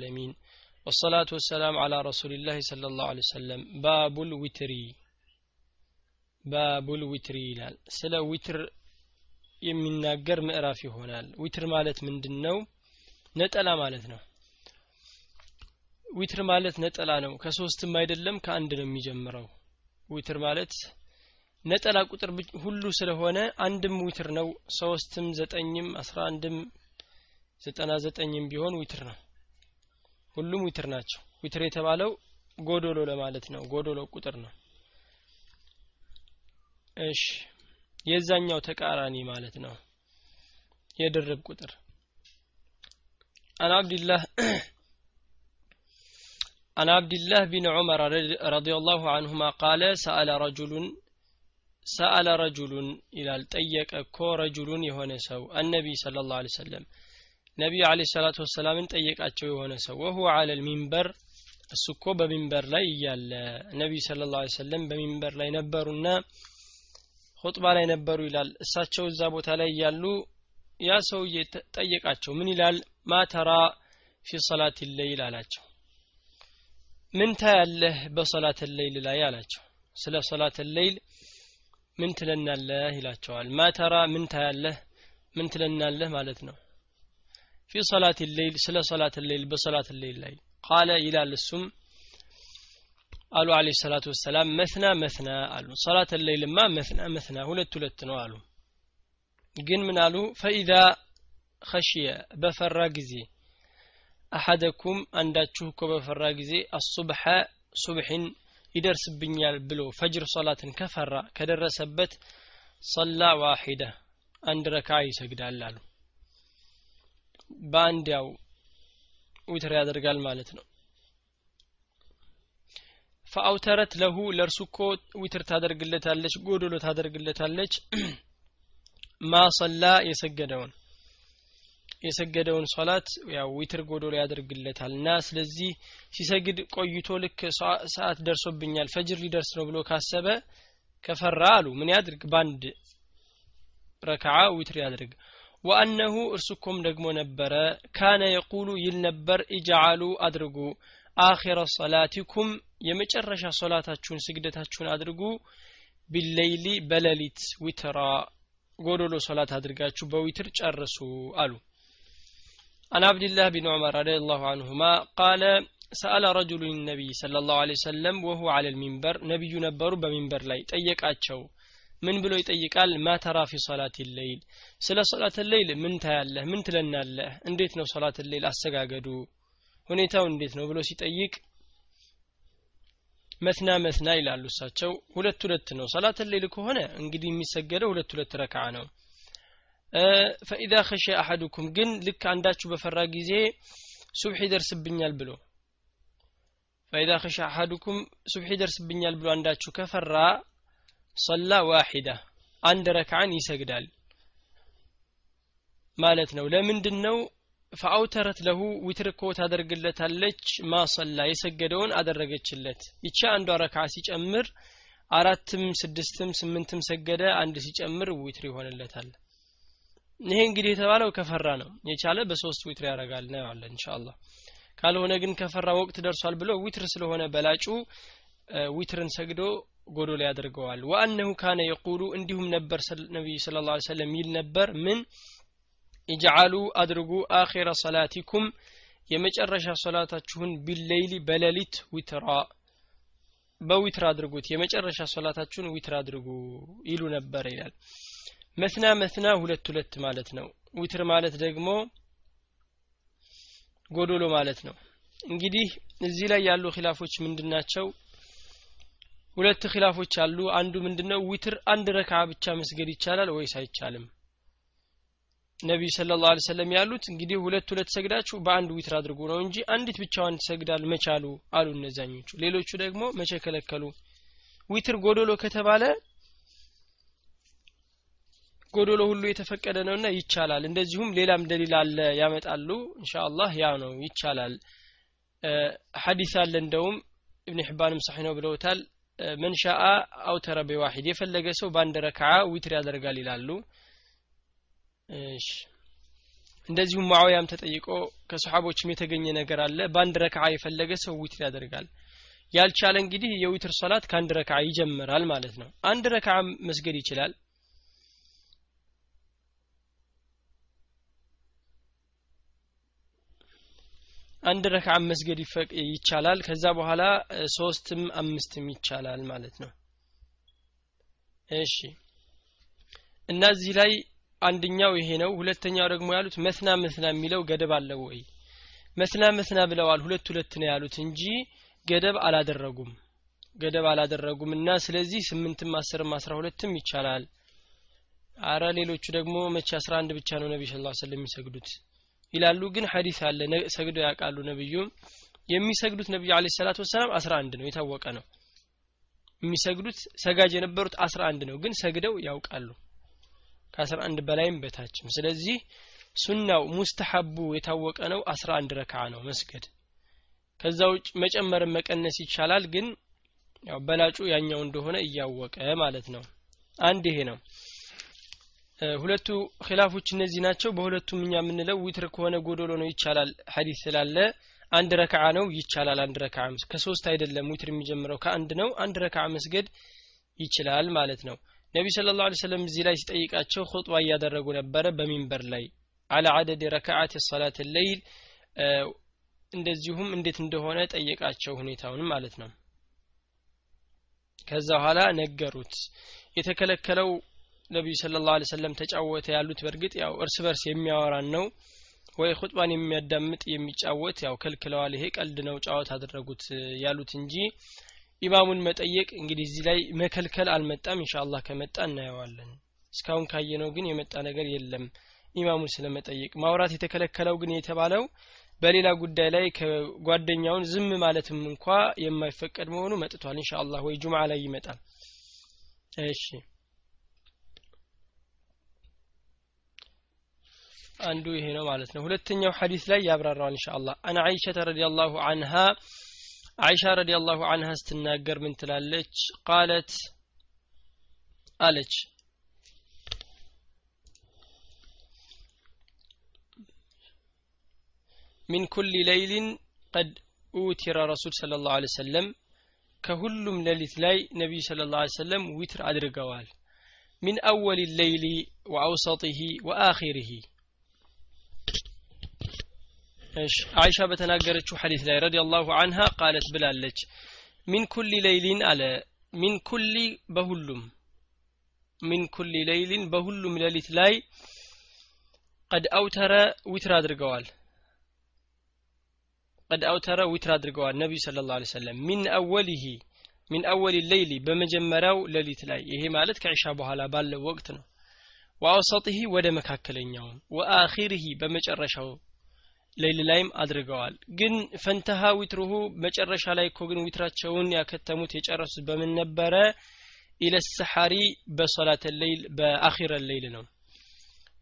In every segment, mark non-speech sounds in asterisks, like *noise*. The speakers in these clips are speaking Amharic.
العالمين والصلاة والسلام على رسول الله صلى الله عليه وسلم باب الوتر باب الوتر ይላል ስለ ዊትር የሚናገር ምዕራፍ ይሆናል ዊትር ማለት ምንድን ነው ነጠላ ማለት ነው ዊትር ማለት ነጠላ ነው ከሶስትም አይደለም ከአንድ ነው የሚጀምረው ዊትር ማለት ነጠላ ቁጥር ሁሉ ስለሆነ አንድም ዊትር ነው ሶስትም ዘጠኝም አስራ አንድም ዘጠና ዘጠኝም ቢሆን ዊትር ነው ሁሉም ዊትር ናቸው ዊትር የተባለው ጎዶሎ ለማለት ነው ጎዶሎ ቁጥር ነው እሺ የዛኛው ተቃራኒ ማለት ነው የድርብ ቁጥር አን አብድላህ عن عبد الله بن عمر رضي الله عنهما قال سأل رجل سأل رجل إلى الطيق كو رجل يهون سو النبي صلى الله عليه وسلم ነቢዩ አለ ሰላቱ ወሰላምን ጠየቃቸው የሆነ ሰው ወሁ አለል ሚንበር? እሱ እኮ በሚንበር ላይ እያለ ነቢዩ ስለ ላ ሰለም በሚንበር ላይ ነበሩና ሁጥባ ላይ ነበሩ ይላል። እሳቸው እዛ ቦታ ላይ እያሉ ያ ሰውዬ ጠየቃቸው ምን ይላል? ማተራ ፊ ሰላት ለይል አላቸው። ምን ታያለህ በሰላት ለይል ላይ? አላቸው። ስለ ሰላት ለይል ምን ትለናለህ? ይላቸዋል። ማተራ ምን ታያለህ? ምን ትለናለህ? ማለት ነው። ፊ ሰላት ለይል ስለ ሰላት ለይል በሰላት ለይል ላይ ቃለ ይላል እሱም አሉ አለ ሰላቱ ወሰላም መስና መስና አሉ ሰላት ለይልማ መስና መስና ሁለት ሁለት ነው አሉ። ግን ምን አሉ? ፈኢዛ ኸሽየ በፈራ ጊዜ። አሐደኩም አንዳችሁ እኮ በፈራ ጊዜ አሱብሐ ሱብሕን ይደርስብኛል ብሎ ፈጅር ሶላትን ከፈራ ከደረሰበት ሰላ ዋሂደ አንድ ረካ ይሰግዳል አሉ በአንድ ያው ዊትር ያደርጋል ማለት ነው። ፈአውተረት ለሁ ለእርሱ እኮ ዊትር ታደርግለታለች ጎዶሎ ታደርግለታለች። *clears throat* ማሰላ የሰገደውን የሰገደውን ሶላት ያው ዊትር ጎዶሎ ያደርግለታል። እና ስለዚህ ሲሰግድ ቆይቶ ልክ ሰዓት ደርሶብኛል ፈጅር ሊደርስ ነው ብሎ ካሰበ ከፈራ አሉ። ምን ያድርግ? ባንድ ረክዓ ዊትር ያድርግ ወአነሁ እርሱ እኮም ደግሞ ነበረ ካነ የቁሉ ይል ነበር ኢጃአሉ አድርጉ አኺረ ሰላቲኩም የመጨረሻ ሶላታችሁን ስግደታችሁን አድርጉ ቢለይሊ በሌሊት ዊትራ ጎዶሎ ሶላት አድርጋችሁ በዊትር ጨርሱ አሉ عن عبد الله بن عمر رضي الله عنهما قال سأل رجل النبي صلى الله عليه وسلم وهو على المنبر نبي نبر بمنبر لاي ጠየቃቸው ምን ብሎ ይጠይቃል? ما ترى في صلاة الليل ስለ ሶላት ሌይል ምን ታያለህ? ምን ትለናለህ? እንዴት ነው ሶላት ሌይል አሰጋገዱ ሁኔታው እንዴት ነው ብሎ ሲጠይቅ مثنى مثنى ይላሉ እሳቸው። ሁለት ሁለት ነው። ሰላት ሌይል ከሆነ እንግዲህ የሚሰገደው ሁለት ሁለት ረክዓ ነው። ፈኢዛ ኸሸ አሐዱኩም ግን ልክ አንዳችሁ በፈራ ጊዜ ሱብሕ ይደርስብኛል ብሎ ፈኢዛ ኸሸ አሐዱኩም ሱብሕ ይደርስብኛል ብሎ አንዳችሁ ከፈራ ሰላ ዋሂዳ አንድ ረክዓን ይሰግዳል ማለት ነው። ለምንድን ነው ፈአውተረት ለሁ ዊትር እኮ ታደርግለታለች። ማሰላ የሰገደውን አደረገችለት። ይቻ አንዷ ረክዓ ሲጨምር አራትም ስድስትም ስምንትም ሰገደ አንድ ሲጨምር ዊትር ይሆንለታል። ይሄ እንግዲህ የተባለው ከፈራ ነው። የቻለ በሶስት ዊትር ያደርጋል እናየዋለን እንሻአላ ካልሆነ ግን ከፈራ ወቅት ደርሷል ብሎ ዊትር ስለሆነ በላጩ ዊትርን ሰግዶ ጎዶሎ ያደርገዋል። وأنه كان يقول እንዲሁም ነበር ነቢዩ صلى الله عليه وسلم ይል ነበር። ምን? اجعلوا አድርጉ آخر صلاتكم የመጨረሻ ሶላታችሁን بالليل በሌሊት وترا በዊትር አድርጉት የመጨረሻ ሶላታችሁን ዊትር አድርጉ ይሉ ነበር ይላል። መስና መስና ሁለት ሁለት ማለት ነው። ዊትር ማለት ደግሞ ጎዶሎ ማለት ነው። እንግዲህ እዚህ ላይ ያሉ ኺላፎች ምንድናቸው ሁለት ኺላፎች አሉ። አንዱ ምንድነው? ዊትር አንድ ረካ ብቻ መስገድ ይቻላል ወይስ አይቻልም? ነቢዩ ስለ ላ ሰለም ያሉት እንግዲህ ሁለት ሁለት ሰግዳችሁ በአንድ ዊትር አድርጉ ነው እንጂ አንዲት ብቻዋን ትሰግዳል መቻሉ አሉ እነዛኞቹ። ሌሎቹ ደግሞ መቼ ከለከሉ? ዊትር ጎዶሎ ከተባለ ጎዶሎ ሁሉ የተፈቀደ ነውና ይቻላል። እንደዚሁም ሌላም ደሊል አለ ያመጣሉ። ኢንሻአላህ ያ ነው ይቻላል። ሐዲስ አለ እንደውም ኢብን ሕባንም ሰሒ ነው ብለውታል መን ሻአ አውተረ በዋሂድ የፈለገ ሰው በአንድ ረክዓ ዊትር ያደርጋል ይላሉ። እሺ። እንደዚሁም ሙዓውያም ተጠይቆ ከሰሓቦችም የተገኘ ነገር አለ። በአንድ ረክዓ የፈለገ ሰው ዊትር ያደርጋል። ያልቻለ እንግዲህ የዊትር ሶላት ከአንድ ረክዓ ይጀምራል ማለት ነው። አንድ ረክዓ መስገድ ይችላል አንድ ረክዓ መስገድ ይቻላል። ከዛ በኋላ ሶስትም አምስትም ይቻላል ማለት ነው። እሺ። እና እዚህ ላይ አንደኛው ይሄ ነው። ሁለተኛው ደግሞ ያሉት መስና መስና የሚለው ገደብ አለው ወይ? መስና መስና ብለዋል። ሁለት ሁለት ነው ያሉት እንጂ ገደብ አላደረጉም። ገደብ አላደረጉም እና ስለዚህ ስምንትም አስርም አስራ ሁለትም ይቻላል። አረ ሌሎቹ ደግሞ መቼ አስራ አንድ ብቻ ነው ነቢ ስ ስለም የሚሰግዱት ይላሉ። ግን ሐዲስ አለ። ሰግደው ያውቃሉ ነብዩም። የሚሰግዱት ነብዩ አለ ሰላት ወሰላም አስራ አንድ ነው የታወቀ ነው። የሚሰግዱት ሰጋጅ የነበሩት አስራ አንድ ነው ግን ሰግደው ያውቃሉ። ከአስራ አንድ በላይም በታችም ስለዚህ ሱናው ሙስተሐቡ የታወቀ ነው አስራ አንድ ረክዓ ነው መስገድ። ከዛ ውጭ መጨመርን መቀነስ ይቻላል ግን ያው በላጩ ያኛው እንደሆነ እያወቀ ማለት ነው። አንድ ይሄ ነው ሁለቱ ኺላፎች እነዚህ ናቸው። በሁለቱም እኛ የምንለው ዊትር ከሆነ ጎዶሎ ነው ይቻላል ሐዲስ ስላለ አንድ ረክዓ ነው ይቻላል። አንድ ረክዓ ከሶስት አይደለም ዊትር የሚጀምረው ከአንድ ነው አንድ ረክዓ መስገድ ይችላል ማለት ነው። ነቢ ስለ ላሁ ሰለም እዚህ ላይ ሲጠይቃቸው ኹጥባ እያደረጉ ነበረ በሚንበር ላይ አለ አደድ ረክዓት ሰላት ለይል እንደዚሁም እንዴት እንደሆነ ጠየቃቸው ሁኔታውን ማለት ነው። ከዛ በኋላ ነገሩት። የተከለከለው ነቢዩ ስለ ላሁ ሰለም ተጫወተ ያሉት በእርግጥ ያው እርስ በርስ የሚያወራን ነው። ወይ ኹጥባን የሚያዳምጥ የሚጫወት ያው ከልክለዋል ይሄ ቀልድ ነው ጫወት አደረጉት ያሉት እንጂ ኢማሙን መጠየቅ እንግዲህ እዚህ ላይ መከልከል አልመጣም። ኢንሻአላህ ከመጣ እናየዋለን። እስካሁን ካየነው ግን የመጣ ነገር የለም። ኢማሙን ስለመጠየቅ ማውራት የተከለከለው ግን የተባለው በሌላ ጉዳይ ላይ ከጓደኛውን ዝም ማለትም እንኳ የማይፈቀድ መሆኑ መጥቷል። ኢንሻአላህ ወይ ጁምዓ ላይ ይመጣል። እሺ አንዱ ይሄ ነው ማለት ነው። ሁለተኛው ሐዲስ ላይ ያብራራዋል ኢንሻአላህ። አን አይሸተ ረዲየላሁ ዐንሃ አይሻ ረዲየላሁ ዐንሃ ስትናገር ምን ትላለች? ቃለት አለች። ሚን ኩል ለይሊን ቀድ ኡቲረ ረሱል ስለ ላሁ ሰለም ከሁሉም ሌሊት ላይ ነቢዩ ስለ ላሁ ሰለም ዊትር አድርገዋል። ሚን አወል ለይሊ ወአውሰጢህ ወአኺሪህ እሺ አይሻ በተናገረችው ሐዲስ ላይ رضي الله عنها قالت ብላለች من كل ليل አለ። من كل በሁሉም من كل ليل በሁሉም ሌሊት ላይ قد أوتر ዊትር አድርገዋል። قد أوتر ዊትር አድርገዋል ነቢዩ صلى الله عليه وسلم من أوله من أول الليل በመጀመሪያው ሌሊት ላይ ይሄ ማለት ከዒሻ በኋላ ባለው ወቅት ነው። وأوسطه ወደ መካከለኛውም وآخره በመጨረሻው ሌይል ላይም አድርገዋል። ግን فانتهى وتره መጨረሻ ላይ እኮ ግን ዊትራቸውን ያከተሙት የጨረሱት በምን ነበረ? إلى السحر በሶላት ሌይል በ آخر الليل ነው።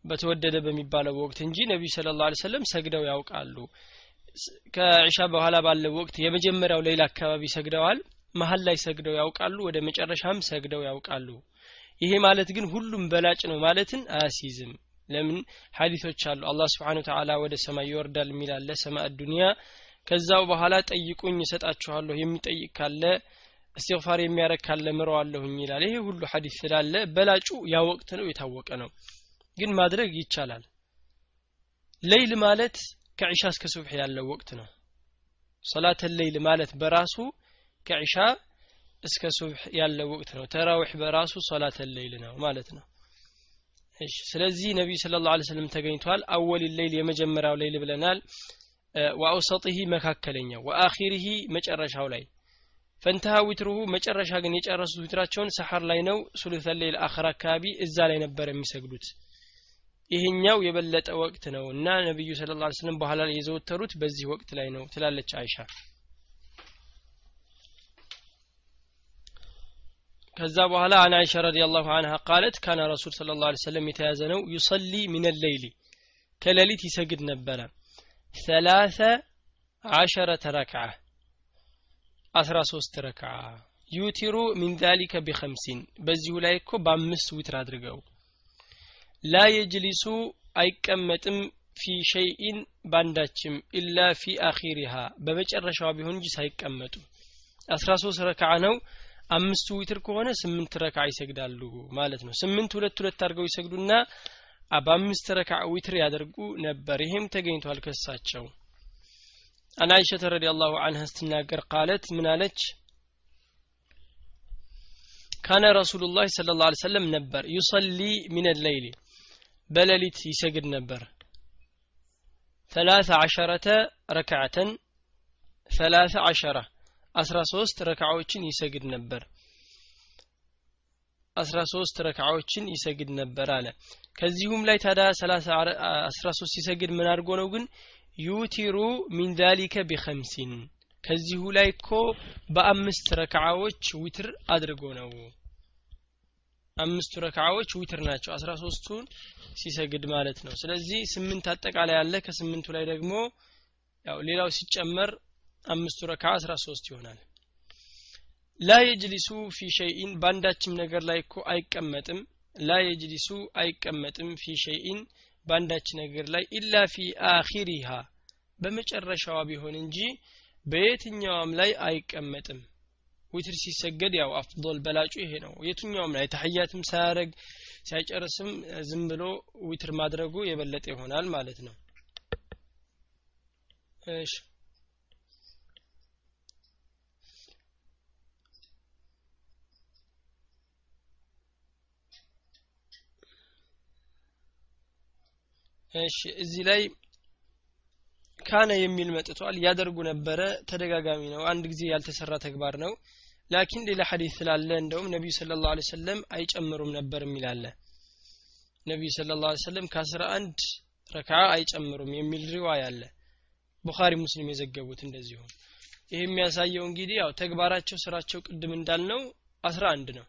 በተወደደ በሚባለው ወቅት እንጂ ነቢዩ صلى الله عليه وسلم ሰግደው ያውቃሉ። ከዒሻ በኋላ ባለው ወቅት የመጀመሪያው ሌላ አካባቢ ሰግደዋል። መሀል ላይ ሰግደው ያውቃሉ ወደ መጨረሻም ሰግደው ያውቃሉ። ይሄ ማለት ግን ሁሉም በላጭ ነው ማለትን አያስይዝም ለምን? ሀዲቶች አሉ። አላህ سبحانه وتعالى ወደ ሰማይ ይወርዳል የሚል አለ። سماء الدنيا ከዛው በኋላ ጠይቁኝ እሰጣችኋለሁ። የሚጠይቅ ካለ እስትግፋር የሚያረግ ካለ ምረዋለሁኝ ይላል። ይሄ ሁሉ ሀዲስ ስላለ በላጩ ያ ወቅት ነው የታወቀ ነው። ግን ማድረግ ይቻላል። ሌይል ማለት ከዒሻ እስከ ሱብሕ ያለው ወቅት ነው። صلاة الليل ማለት በራሱ ከዒሻ እስከ ሱብሕ ያለው ወቅት ነው። ተራዊሕ በራሱ صلاة الليل ነው ማለት ነው እሺ ስለዚህ ነቢዩ صلى الله عليه وسلم ተገኝቷል أول الليل የመጀመሪያው ሌይል ብለናል። وأوسطه መካከለኛው وآخره መጨረሻው ላይ። فانتهى وتره መጨረሻ ግን የጨረሱት ዊትራቸውን ሰሐር ላይ ነው። صلاة الليل آخر አካባቢ እዛ ላይ ነበር የሚሰግዱት። ይሄኛው የበለጠ ወቅት ነው እና ነቢዩ صلى الله عليه وسلم በኋላ የዘወተሩት በዚህ ወቅት ላይ ነው ትላለች አይሻ ከዛ በኋላ عن عائشة رضي الله عنها قالت كان رسول الله صلى الله عليه وسلم የተያዘ ነው። يصلي من الليل ከሌሊት ይሰግድ ነበረ። ثلاث عشرة ركعة አስራ ሶስት ረክዓ። يوتر من ذلك بخمس በዚሁ ላይ እኮ በአምስት ዊትር አድርገው። لا يجلس አይቀመጥም في شيء ባንዳችም إلا في آخرها በመጨረሻዋ ቢሆን እንጂ ሳይቀመጡ። አስራ ሶስት ረክዓ ነው አምስቱ ዊትር ከሆነ ስምንት ረክዓ ይሰግዳሉ ማለት ነው ስምንት ሁለት ሁለት አድርገው ይሰግዱና በአምስት ረክዓ ዊትር ያደርጉ ነበር ይሄም ተገኝቷል ከሳቸው አን አይሸተ ረዲ አላሁ አንሃ ስትናገር ቃለት ምን አለች ካነ ረሱሉላህ ስለ ላ ሰለም ነበር ዩሰሊ ሚን ሌይሊ በሌሊት ይሰግድ ነበር ثلاث عشرة ركعة ثلاث عشرة አስራ ሶስት ረክዓዎችን ይሰግድ ነበር። አስራ ሶስት ረክዓዎችን ይሰግድ ነበር አለ። ከዚሁም ላይ ታዲያ አስራ ሶስት ሲሰግድ ምን አድርጎ ነው ግን? يوتر من ذلك بخمس። ከዚሁ ላይ እኮ በአምስት ረክዓዎች ዊትር አድርጎ ነው። አምስቱ ረክዓዎች ዊትር ናቸው። አስራ ሶስቱን ሲሰግድ ማለት ነው። ስለዚህ ስምንት አጠቃላይ አለ። ከስምንቱ ላይ ደግሞ ያው ሌላው ሲጨመር አምስቱ ረክዓ አስራ ሶስት ይሆናል። لا يجلس في شيء በአንዳችም ነገር ላይ እኮ አይቀመጥም። لا يجلس አይቀመጥም في شيء በአንዳች ነገር ላይ إلا في آخرها በመጨረሻዋ ቢሆን እንጂ በየትኛውም ላይ አይቀመጥም። ዊትር ሲሰገድ ያው أفضل በላጩ ይሄ ነው። የትኛውም ላይ ተሕያትም ሳያረግ ሳይጨርስም ዝም ብሎ ዊትር ማድረጉ የበለጠ ይሆናል ማለት ነው። እሺ እሺ እዚህ ላይ ካነ የሚል መጥቷል። ያደርጉ ነበረ ተደጋጋሚ ነው። አንድ ጊዜ ያልተሰራ ተግባር ነው። ላኪን ሌላ ሐዲስ ስላለ እንደውም ነቢዩ ስለ ላሁ ሰለም አይጨምሩም ነበር የሚላለ ነቢዩ ስለ ላሁ ሰለም ከአስራ አንድ ረካ አይጨምሩም የሚል ሪዋያ አለ። ቡኻሪ ሙስሊም የዘገቡት እንደዚሁ። ይህ የሚያሳየው እንግዲህ ያው ተግባራቸው ስራቸው ቅድም እንዳልነው አስራ አንድ ነው።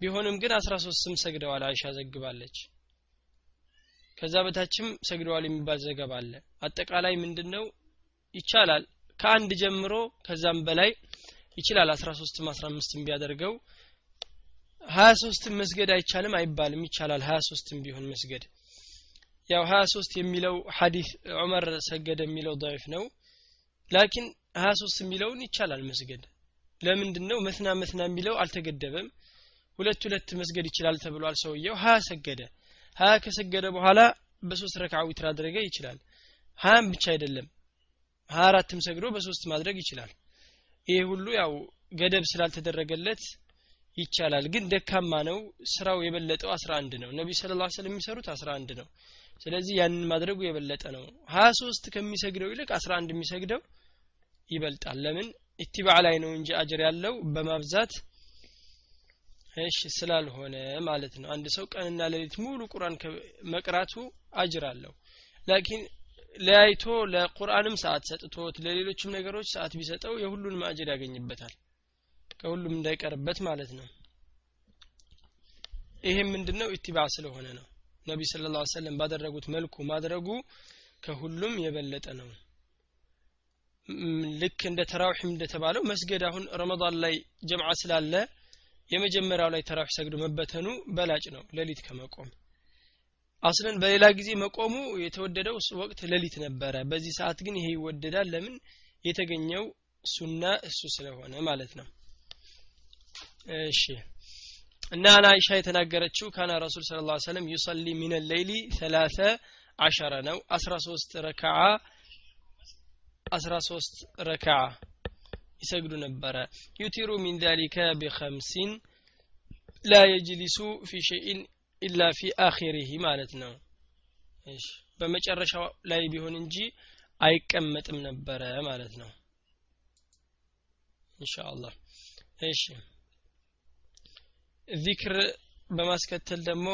ቢሆንም ግን አስራ ሶስት ስም ሰግደዋል። አይሻ ዘግባለች ከዛ በታችም ሰግደዋል የሚባል ዘገባ አለ አጠቃላይ ምንድነው ይቻላል ከአንድ ጀምሮ ከዛም በላይ ይችላል አስራ ሶስትም አስራ አምስትም ቢያደርገው ሀያ ሶስትም መስገድ አይቻልም አይባልም ይቻላል ሀያ ሶስትም ቢሆን መስገድ ያው ሀያ ሶስት የሚለው ሐዲስ ዑመር ሰገደ የሚለው ضعيف ነው ላኪን ሀያ ሶስት የሚለውን ይቻላል መስገድ ለምንድን ነው መስና መስና የሚለው አልተገደበም ሁለት ሁለት መስገድ ይችላል ተብሏል ሰውየው ሀያ ሰገደ ሀያ ከሰገደ በኋላ በሶስት ረክዓ ዊትር አድረገ ይችላል። ሀያም ብቻ አይደለም። ሀያ አራትም ሰግዶ በሶስት ማድረግ ይችላል። ይሄ ሁሉ ያው ገደብ ስላልተደረገለት ይቻላል። ግን ደካማ ነው። ስራው የበለጠው አስራ አንድ ነው። ነቢ ስለ ላ ስለም የሚሰሩት አስራ አንድ ነው። ስለዚህ ያንን ማድረጉ የበለጠ ነው። ሀያ ሶስት ከሚሰግደው ይልቅ አስራ አንድ የሚሰግደው ይበልጣል። ለምን? ኢትባዕ ላይ ነው እንጂ አጅር ያለው በማብዛት እሺ ስላልሆነ ማለት ነው። አንድ ሰው ቀንና ሌሊት ሙሉ ቁርአን መቅራቱ አጅር አለው። ላኪን ለያይቶ ለቁርአንም ሰዓት ሰጥቶት ለሌሎችም ነገሮች ሰዓት ቢሰጠው የሁሉንም አጅር ያገኝበታል። ከሁሉም እንዳይቀርበት ማለት ነው። ይሄም ምንድነው? ኢትባዕ ስለሆነ ነው። ነቢ ስለ ላ ሰለም ባደረጉት መልኩ ማድረጉ ከሁሉም የበለጠ ነው። ልክ እንደ ተራዊሕም እንደተባለው መስገድ አሁን ረመዳን ላይ ጀምዓ ስላለ የመጀመሪያው ላይ ተራዊሕ ሰግዶ መበተኑ በላጭ ነው ሌሊት ከመቆም። አስለን በሌላ ጊዜ መቆሙ የተወደደው ወቅት ሌሊት ነበረ። በዚህ ሰዓት ግን ይሄ ይወደዳል። ለምን? የተገኘው ሱና እሱ ስለሆነ ማለት ነው። እሺ። እና አይሻ የተናገረችው ካና ረሱል ስለ ላ ሰለም ዩሰሊ ሚን ሌይሊ ሰላተ አሸረ ነው። አስራ ሶስት ረክዓ አስራ ሶስት ረክዓ ይሰግዱ ነበረ يوتر من ذلك بخمس لا يجلس في شيء إلا في آخره ማለት ነው እሺ በመጨረሻው ላይ ቢሆን እንጂ አይቀመጥም ነበረ ማለት ነው ኢንሻአላህ እሺ ዚክር በማስከተል ደግሞ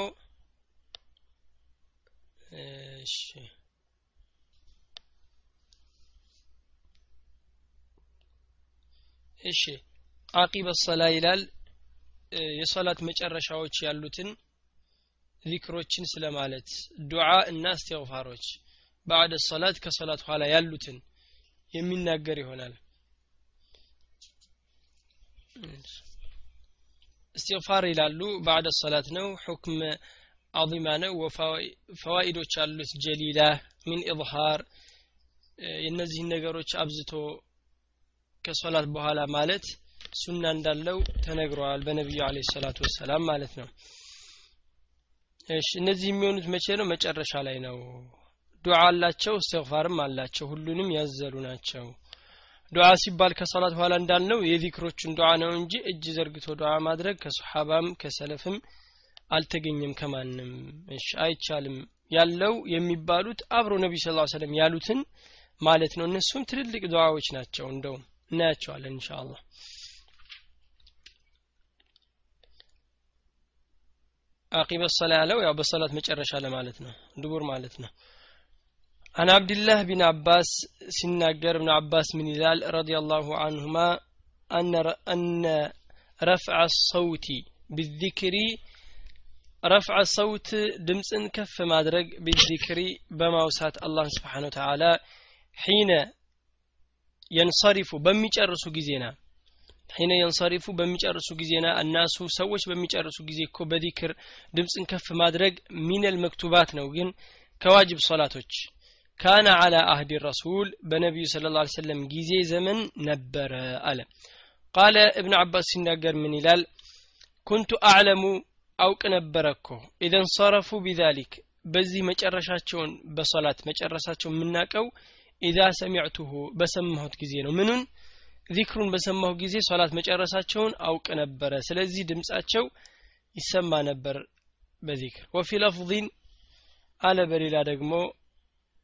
እሺ እሺ አቂበ ሰላ ይላል። የሶላት መጨረሻዎች ያሉትን ዚክሮችን ስለማለት ዱዓ እና እስትግፋሮች ባዕደ ሶላት ከሶላት ኋላ ያሉትን የሚናገር ይሆናል። እስትግፋር ይላሉ بعد الصلاة ነው حكم عظيمة ነው። ፈዋኢዶች አሉት جليلة من إظهار። የእነዚህን ነገሮች አብዝቶ ከሶላት በኋላ ማለት ሱና እንዳለው ተነግረዋል በነቢዩ عليه الصلاة والسلام ማለት ነው። እሺ እነዚህ የሚሆኑት መቼ ነው? መጨረሻ ላይ ነው። ዱዓ አላቸው እስትግፋርም አላቸው ሁሉንም ያዘሉ ናቸው። ዱዓ ሲባል ከሰላት በኋላ እንዳልነው የዚክሮቹን ዱዓ ነው እንጂ እጅ ዘርግቶ ዱዓ ማድረግ ከሶሓባም ከሰለፍም አልተገኘም ከማንም። እሺ አይቻልም። ያለው የሚባሉት አብሮ ነቢ ስ ሰለም ያሉትን ማለት ነው። እነሱም ትልልቅ ዱዓዎች ናቸው እንደውም እናያቸዋለን እንሻ አላህ አቂበ ሰላ ያለው ያው በሰላት መጨረሻ ለማለት ነው ድቡር ማለት ነው عن عبد الله بن عباس سناجر بن عباس من هلال رضي الله عنهما أن أن رفع الصوت بالذكر رفع الصوت دمسن كف مادرج بالذكر بموسات الله سبحانه وتعالى حين የንሰሪፉ በሚጨርሱ ጊዜና ሒነ የንሰሪፉ በሚጨርሱ ጊዜና እናሱ ሰዎች በሚጨርሱ ጊዜ እኮ በዚክር ድምፅን ከፍ ማድረግ ሚነል መክቱባት ነው ግን ከዋጅብ ሶላቶች ካነ አላ አህዲ ረሱል በነቢዩ ስለ ላ ሰለም ጊዜ ዘመን ነበረ አለ ቃለ እብን አባስ ሲናገር ምን ይላል ኩንቱ አዕለሙ አውቅ ነበረ እኮ ኢደን ሰረፉ ቢዛሊክ በዚህ መጨረሻቸውን በሶላት መጨረሳቸው የምናቀው ኢዛ ሰሚዕቱሁ በሰማሁት ጊዜ ነው። ምኑን? ዚክሩን በሰማሁ ጊዜ ሶላት መጨረሳቸውን አውቅ ነበረ። ስለዚህ ድምጻቸው ይሰማ ነበር በዚክር። ወፊ ለፍዚን አለ በሌላ ደግሞ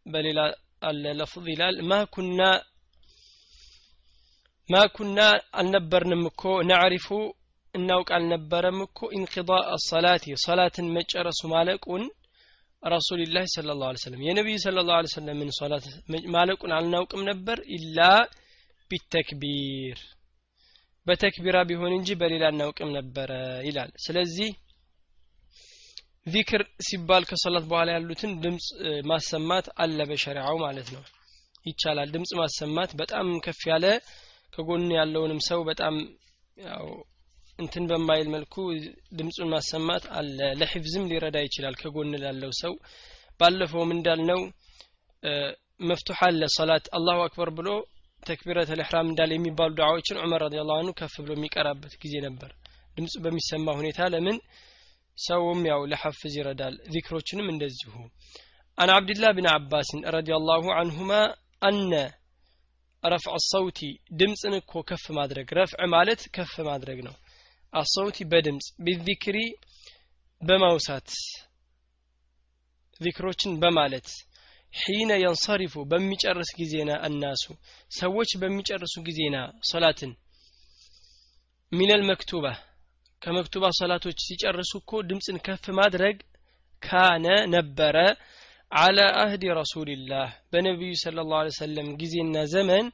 በሌላ አለ ለፍዝ ይላል። ማ ማ ኩና አልነበርንም እኮ ነዕሪፉ እናውቅ አልነበረም እኮ ኢንቅዳ አሰላቲ ሰላትን መጨረሱ ማለቁን ረሱልላህ ስለ ላሁ ሰለም የነቢዩ ስለ ላሁ ሰለምን ሶላት ማለቁን አልናውቅም ነበር ኢላ ቢተክቢር። በተክቢራ ቢሆን እንጂ በሌላ እናውቅም ነበረ ይላል። ስለዚህ ዚክር ሲባል ከሰላት በኋላ ያሉትን ድምፅ ማሰማት አለ በሸሪዓው ማለት ነው። ይቻላል ድምፅ ማሰማት በጣም ከፍ ያለ ከጎን ያለውንም ሰው በጣም ያው እንትን በማይል መልኩ ድምፁን ማሰማት አለ። ለሕፍዝም ሊረዳ ይችላል ከጎን ላለው ሰው። ባለፈውም እንዳልነው መፍቱሕ አለ ሰላት አላሁ አክበር ብሎ ተክቢረት ልሕራም እንዳለ የሚባሉ ዱዓዎችን ዑመር ረዲ ላሁ አንሁ ከፍ ብሎ የሚቀራበት ጊዜ ነበር። ድምፁ በሚሰማ ሁኔታ ለምን? ሰውም ያው ለሐፍዝ ይረዳል። ዚክሮችንም እንደዚሁ። عن عبد الله بن عباس رضي الله عنهما أن رفع الصوت ድምፅን እኮ ከፍ ማድረግ رفع ማለት ከፍ ማድረግ ነው الصوت በድምፅ بالذكر በማውሳት ዚክሮችን በማለት حين ينصرف በሚጨርስ ጊዜና الناس ሰዎች በሚጨርሱ ጊዜና ሶላትን ሚነል መክቱባ ከመክቱባ ሶላቶች ሲጨርሱ እኮ ድምፅን ከፍ ማድረግ ካነ ነበረ አለ አህዲ ረሱልላህ በነቢዩ ስለ ላሁ ሰለም ጊዜና ዘመን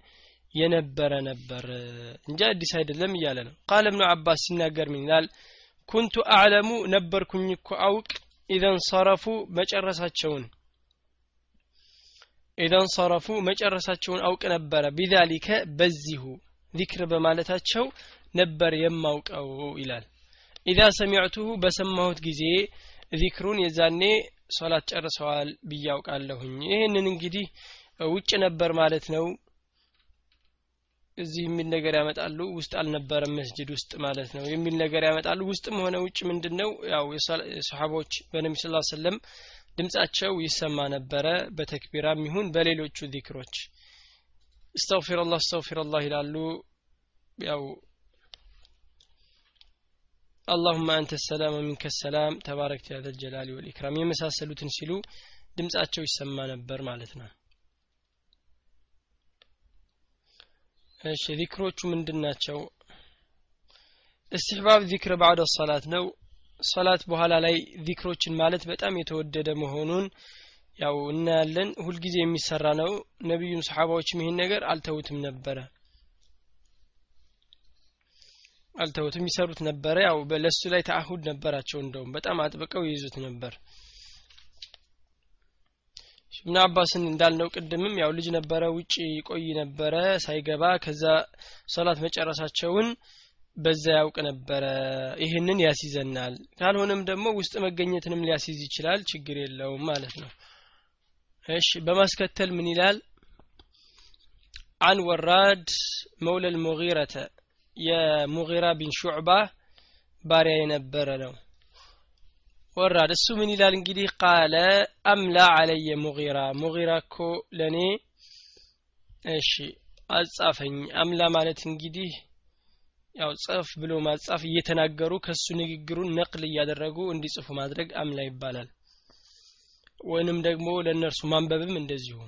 የነበረ ነበር። እንጂ አዲስ አይደለም እያለ ነው። ቃለ እብኑ አባስ ሲናገር ምን ይላል? ኩንቱ አዕለሙ ነበርኩኝ እኮ አውቅ ኢዘን ሰረፉ መጨረሳቸውን ኢዘን ሰረፉ መጨረሳቸውን አውቅ ነበረ። ቢዛሊከ በዚሁ ዚክር በማለታቸው ነበር የማውቀው ይላል። ኢዛ ሰሚዕቱሁ በሰማሁት ጊዜ ዚክሩን የዛኔ ሶላት ጨርሰዋል ብዬ አውቃለሁኝ። ይህንን እንግዲህ ውጭ ነበር ማለት ነው እዚህ የሚል ነገር ያመጣሉ። ውስጥ አልነበረም መስጅድ ውስጥ ማለት ነው የሚል ነገር ያመጣሉ። ውስጥም ሆነ ውጭ ምንድን ነው ያው ሰሓቦች በነቢ ስ ሰለም ድምጻቸው ይሰማ ነበረ። በተክቢራም ይሁን በሌሎቹ ዚክሮች። እስተግፊርላ እስተግፊርላህ ይላሉ። ያው አላሁማ አንተ ሰላም ወሚንከ ሰላም ተባረክ ያዘልጀላሊ ወልኢክራም የመሳሰሉትን ሲሉ ድምጻቸው ይሰማ ነበር ማለት ነው። እሺ ዚክሮቹ ምንድን ናቸው? እስትሕባብ ዚክር ባዕደ ሰላት ነው። ሰላት በኋላ ላይ ዚክሮችን ማለት በጣም የተወደደ መሆኑን ያው እናያለን። ሁልጊዜ የሚሰራ ነው። ነቢዩም ሰሓባዎችም ይህን ነገር አልተውትም ነበረ። አልተውትም ይሰሩት ነበረ። ያው ለሱ ላይ ተአሁድ ነበራቸው እንደውም። በጣም አጥብቀው ይይዙት ነበር እብን አባስን እንዳልነው ቅድምም ያው ልጅ ነበረ ውጭ ይቆይ ነበረ ሳይገባ ከዛ ሶላት መጨረሳቸውን በዛ ያውቅ ነበረ ይህንን ያስይዘናል ካልሆነም ደግሞ ውስጥ መገኘትንም ሊያስይዝ ይችላል ችግር የለውም ማለት ነው እሺ በማስከተል ምን ይላል عن وراد مولى المغيرة የሙጊራ ቢን ሹዕባ ባሪያ የነበረ ነው ወራድ። እሱ ምን ይላል እንግዲህ? ቃለ አምላ አለየ ሙጊራ። ሙጊራ እኮ ለእኔ እሺ አጻፈኝ። አምላ ማለት እንግዲህ ያው ጽፍ ብሎ ማጻፍ እየተናገሩ ከሱ ንግግሩን ነቅል እያደረጉ እንዲጽፉ ማድረግ አምላ ይባላል። ወይንም ደግሞ ለእነርሱ ማንበብም እንደዚሁ።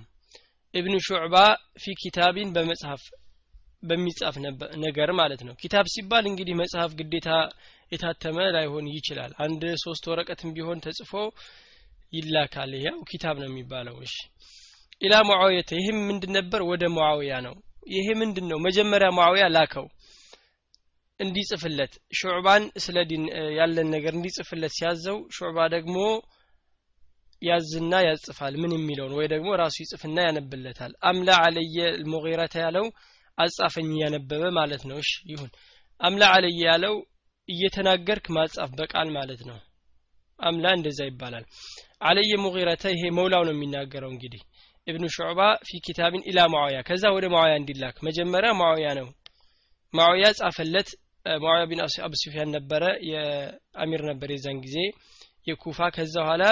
ኢብኑ ሹዕባ ፊ ኪታቢን በመጽሐፍ በሚጻፍ ነገር ማለት ነው። ኪታብ ሲባል እንግዲህ መጽሐፍ ግዴታ የታተመ ላይሆን ይችላል። አንድ ሶስት ወረቀትም ቢሆን ተጽፎ ይላካል። ያው ኪታብ ነው የሚባለው። እሺ። ኢላ ሙዓዊየተ ይህም ምንድን ነበር? ወደ ሙዓዊያ ነው። ይሄ ምንድን ነው መጀመሪያ ሙዓዊያ ላከው እንዲጽፍለት። ሹዕባን ስለ ዲን ያለን ነገር እንዲጽፍለት ሲያዘው ሹዕባ ደግሞ ያዝና ያጽፋል። ምን የሚለውን? ወይ ደግሞ ራሱ ይጽፍና ያነብለታል። አምላ አለየ ሙጊረተ ያለው አጻፈኝ እያነበበ ማለት ነው። እሺ ይሁን። አምላ አለየ ያለው እየተናገርክ ማጻፍ በቃል ማለት ነው። أملى እንደዛ ይባላል። علي المغيرة ይሄ መውላው ነው የሚናገረው እንግዲህ ابن شعبة في كتاب إلى معاوية ከዛ ወደ ማዕያ እንዲላክ። መጀመሪያ ማዕያ ነው። ማዕያ ጻፈለት። ማዕያ ቢን አቡ ሱፊያን ነበረ። የአሚር ነበር የዛን ጊዜ የኩፋ። ከዛ በኋላ